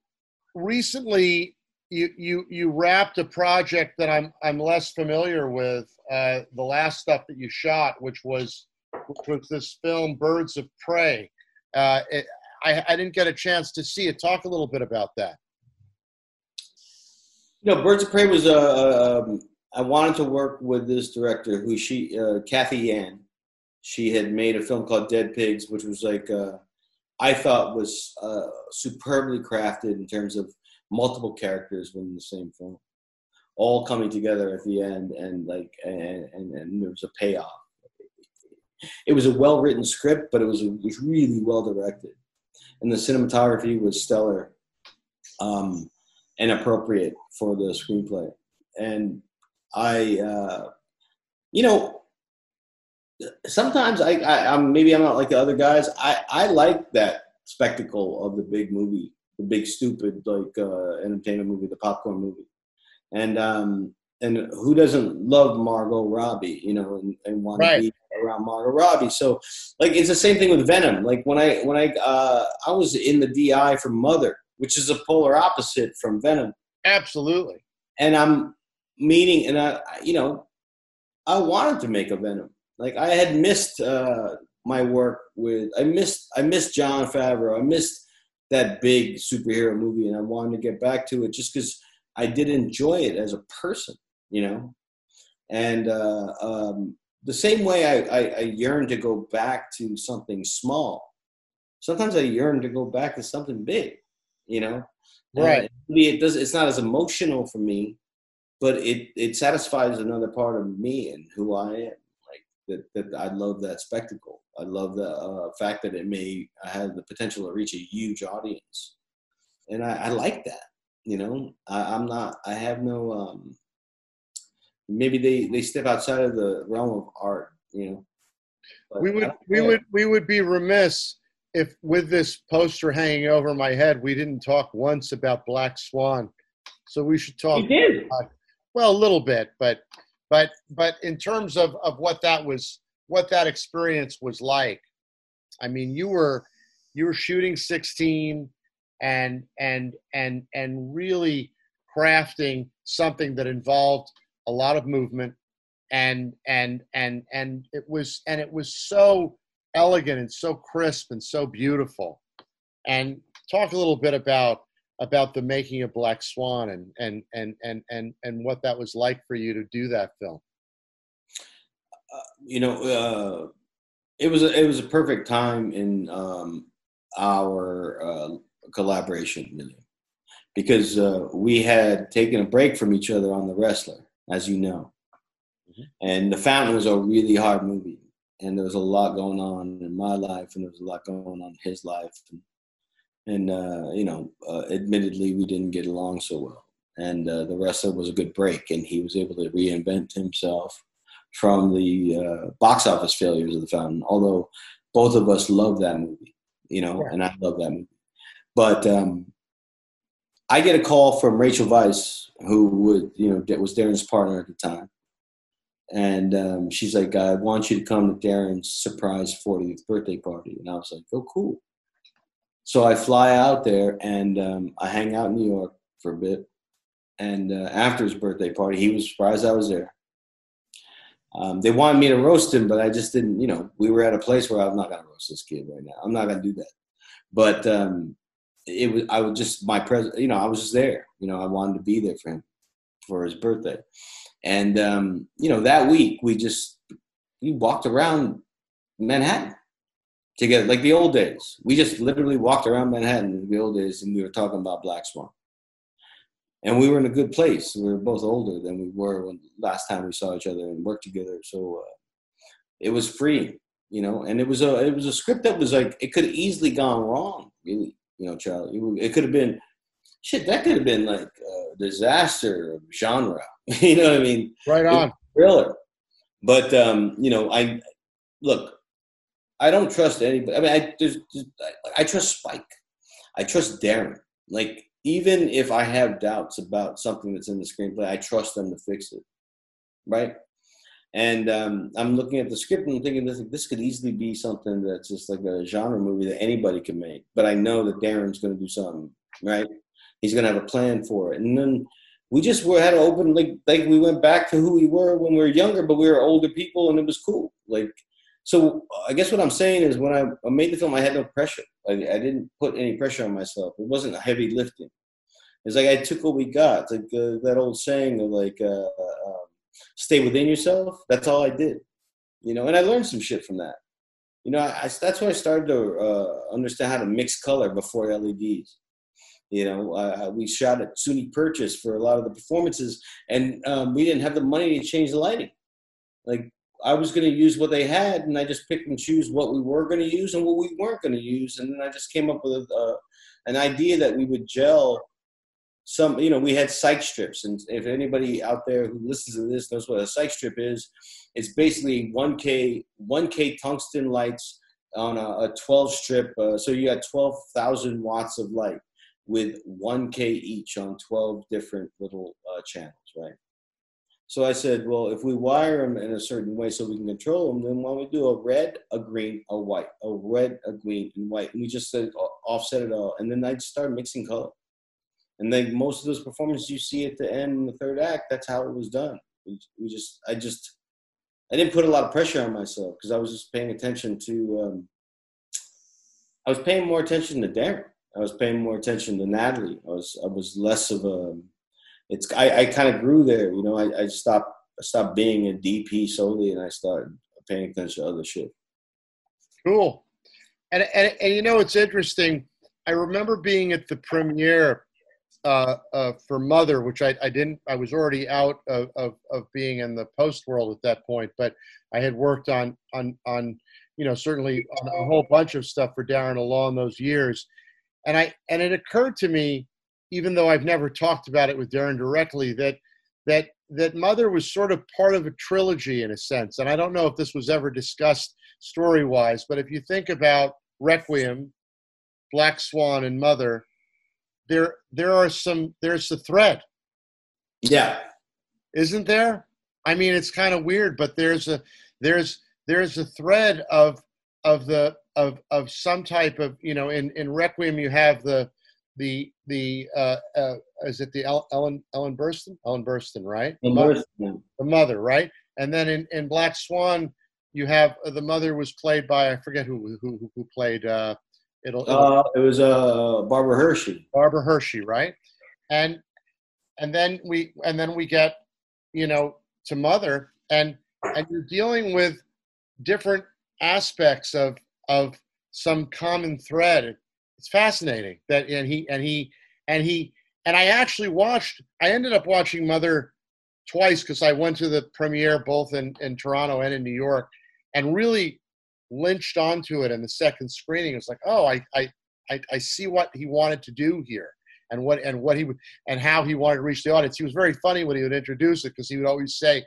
recently you you you wrapped a project that I'm I'm less familiar with. Uh, the last stuff that you shot, which was which was this film Birds of Prey. Uh, it, I I didn't get a chance to see it. Talk a little bit about that. You know, Birds of Prey was a. Uh, um, I wanted to work with this director who she uh, Cathy Yan. She had made a film called Dead Pigs, which was like uh, I thought was superbly crafted in terms of multiple characters within the same film, all coming together at the end, and like and and, and there was a payoff. It was a well written script, but it was it was really well directed, and the cinematography was stellar, um, and appropriate for the screenplay. And I, uh, you know, sometimes I, I I'm maybe I'm not like the other guys. I I like that spectacle of the big movie the big stupid like uh, entertainment movie, the popcorn movie, and um, and who doesn't love Margot Robbie, you know, and, and want Right. to be around Margot Robbie? So like it's the same thing with Venom. Like when I when I uh, I was in the DI for Mother, which is a polar opposite from Venom, Absolutely. and I'm meeting and I you know I wanted to make a Venom. Like I had missed uh, my work with I missed I missed Jon Favreau. I missed that big superhero movie, and I wanted to get back to it just because I did enjoy it as a person, you know. And uh, um, the same way I, I, I yearn to go back to something small. Sometimes I yearn to go back to something big, you know. Right. maybe it does. It's not as emotional for me, but it it satisfies another part of me and who I am. Like that, that I love that spectacle. I love the uh, fact that it may have the potential to reach a huge audience, and I, I like that. You know, I, I'm not. I have no. Um, maybe they they step outside of the realm of art. You know, But we would we would we would be remiss if with this poster hanging over my head we didn't talk once about black swan so we should talk You did. well a little bit but but but in terms of of what that was what that experience was like. I mean you were you were shooting 16 and and and and really crafting something that involved a lot of movement and and and and it was and it was so elegant and so crisp and so beautiful. And talk a little bit about about the making of black swan and and and and and, and what that was like for you to do that film you know, uh, it was a, it was a perfect time in um, our uh, collaboration, really, because uh, we had taken a break from each other on The Wrestler, as you know, Mhm. and The Fountain was a really hard movie, and there was a lot going on in my life, and there was a lot going on in his life, and, and uh, you know, uh, admittedly, we didn't get along so well. And uh, The Wrestler was a good break, and he was able to reinvent himself from the uh, box office failures of the fountain although both of us love that movie you know and i love that movie. But um, i get a call from rachel weisz who would you know was darren's partner at the time. And um, she's like i want you to come to darren's surprise 40th birthday party. And i was like oh cool. So i fly out there and um, i hang out in new york for a bit. And uh, after his birthday party he was surprised i was there um, they wanted me to roast him, but I just didn't. You know, we were at a place where I'm not to roast this kid right now. I'm not going to do that. But um, it was. I was just my present. You know, I was just there. You know, I wanted to be there for him for his birthday, and um, you know, that week we just we walked around Manhattan together, like the old days. We just literally walked around Manhattan in the old days, and we were talking about Black Swan and we were in a good place. We were both older than we were when last time we saw each other and worked together. So uh, it was free, you know. And it was a it was a script that was like it could have easily gone wrong, really, you know, Charlie. It, could have been shit. That could have been like a disaster of genre. you know what I mean? right on thriller. But um, you know, I look. I don't trust anybody. I mean, I there's, there's- I, I trust Spike. I trust Darren. Like even if I have doubts about something that's in the screenplay, I trust them to fix it. Right. And um, I'm looking at the script and I'm thinking this this could easily be something that's just like a genre movie that anybody can make. But I know that Darren's going to do something. Right. He's going to have a plan for it. And then we just were had an open like like we went back to who we were when we were younger, but we were older people, and it was cool. Like, so I guess what I'm saying is when I, made the film, I had no pressure. I, I didn't put any pressure on myself. It wasn't heavy lifting. It's like I took what we got. It's like uh, that old saying of like, uh, uh, um, "Stay within yourself." That's all I did, you know. And I learned some shit from that. You know, I, I that's when I started to uh, understand how to mix color before LEDs. You know, uh, we shot at SUNY Purchase for a lot of the performances, and um, we didn't have the money to change the lighting. Like I was going to use what they had, and I just picked and choose what we were going to use and what we weren't going to use, and then I just came up with uh, an idea that we would gel some. You know, we had cyc strips, and if anybody out there who listens to this knows what a cyc strip is, it's basically 1K 1K tungsten lights on a, a 12 strip. Uh, so you got 12,000 watts of light with 1K each on 12 different little uh, channels, right? So I said, well, if we wire them in a certain way so we can control them, then why don't we do a red, a green, a white, a red, a green, and white, and we just said offset it all, and then I'd start mixing color. And then most of those performances you see at the end in the third act, that's how it was done. We, we just, I just, I didn't put a lot of pressure on myself because I was just paying attention to, um, I was paying more attention to Darren. I was paying more attention to Natalie. I was, I was less of a, it's I, I kind of grew there. You know, I, I stopped stopped being a DP solely, and I started paying attention to other shit. Cool. And and, and you know, it's interesting. I remember being at the premiere uh, uh, for Mother, which I, I didn't. I was already out of, of, of being in the post world at that point, but I had worked on on on you know certainly on a whole bunch of stuff for Darren along those years, and I and it occurred to me even though I've never talked about it with Darren directly, that that that Mother was sort of part of a trilogy in a sense. And I don't know if this was ever discussed story wise, but if you think about Requiem, Black Swan, and Mother, there there are some there's a thread. Yeah. Isn't there? I mean it's kind of weird, but there's a there's there's a thread of of the of of some type of you know in in Requiem you have the the the uh, uh, is it the Ellen Ellen Burstyn? Ellen Burstyn right? The mother, the mother right? And then in, in Black Swan you have uh, the mother was played by I forget who who who played uh it'll, it'll uh, it was uh Barbara Hershey. Barbara Hershey right? And and then we and then we get you know to mother and and you're dealing with different aspects of of some common thread it's fascinating that and he and he and he and I actually watched. I ended up watching Mother twice because I went to the premiere both in in Toronto and in New York, and really lynched onto it in the second screening. It's like, oh, I I I, I see what he wanted to do here and what and what he would and how he wanted to reach the audience. He was very funny when he would introduce it because he would always say,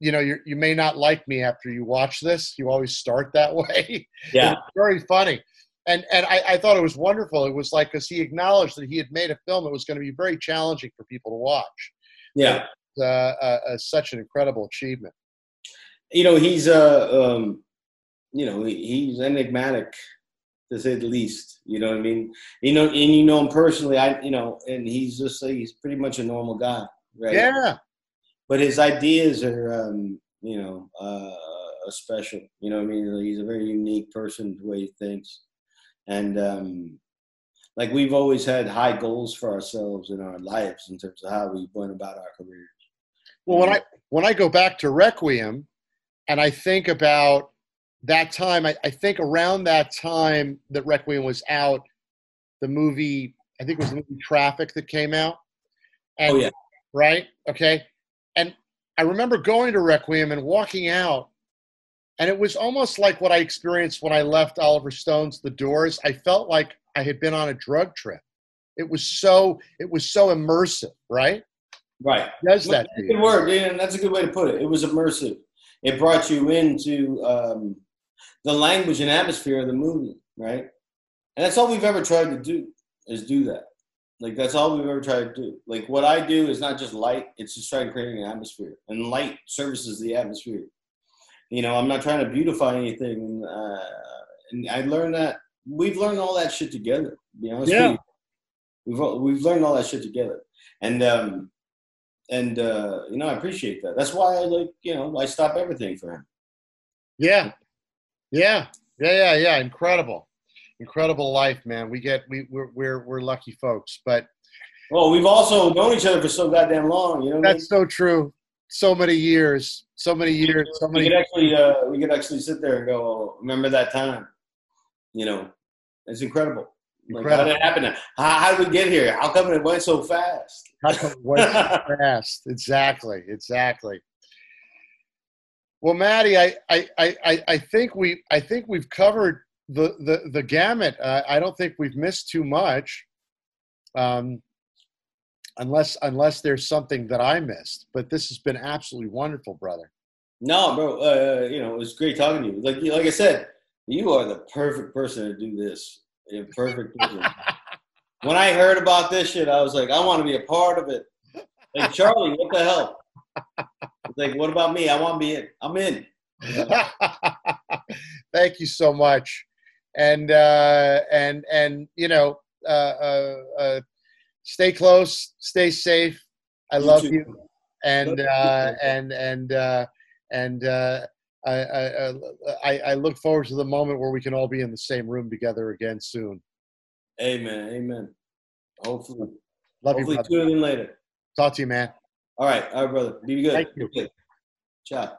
you know, you you may not like me after you watch this. You always start that way. Yeah, very funny and and I, I, thought it was wonderful. It was like because he acknowledged that he had made a film that was going to be very challenging for people to watch. Yeah, uh, uh, uh, such an incredible achievement. You know, he's uh, um, you know, he's enigmatic to say the least. You know what I mean? You know, and you know him personally. I, you know, and he's just like he's pretty much a normal guy, right? Yeah. But his ideas are, um, you know, uh, special. You know what I mean? He's a very unique person the way he thinks and um, like we've always had high goals for ourselves in our lives in terms of how we went about our careers. Well, when I when I go back to Requiem, and I think about that time, I, I think around that time that Requiem was out, the movie I think it was the movie Traffic that came out. And, oh yeah. Right. Okay. And I remember going to Requiem and walking out and it was almost like what I experienced when I left Oliver Stone's The Doors. I felt like I had been on a drug trip. It was so it was so immersive, right? Right. does that? That's a good word, and that's a good way to put it. It was immersive. It brought you into um, the language and atmosphere of the movie, right? And that's all we've ever tried to do is do that. Like that's all we've ever tried to do. Like what I do is not just light; it's just trying to create an atmosphere, and light services the atmosphere you know, I'm not trying to beautify anything. Uh, and I learned that we've learned all that shit together. To be honest yeah. We've we've learned all that shit together, and um, and uh, you know, I appreciate that. That's why I like, you know, I stop everything for him. Yeah, yeah, yeah, yeah, yeah. Incredible, incredible life, man. We get we we're we're, we're lucky folks, but. Well, we've also known each other for so goddamn long, you know. That's I mean? so true. So many years so many years. So many. We could actually, uh, we could actually sit there and go, oh, "Remember that time?" You know, it's incredible. Like, how did it happen? How, how, did we get here? How come it went so fast? How come it went so fast? Exactly, exactly. Well, Maddie, I, I, I, I think we, I think we've covered the the, the gamut. Uh, I don't think we've missed too much. Um, unless unless there's something that I missed. But this has been absolutely wonderful, brother. No, bro. Uh, you know, it was great talking to you. Like like I said, you are the perfect person to do this. You're perfect person. when I heard about this shit, I was like, I want to be a part of it. Like Charlie, what the hell? Like, what about me? I want to be in. I'm in. Thank you so much, and uh, and and you know, uh, uh, uh, stay close, stay safe. I You love too. you, and uh, and and uh, and uh, I, I, I I look forward to the moment where we can all be in the same room together again soon. Amen. Amen. Hopefully. Love you, Hopefully tune in later. Talk to you, man. All right. All right, brother. Be good. Thank you. Be good. Ciao.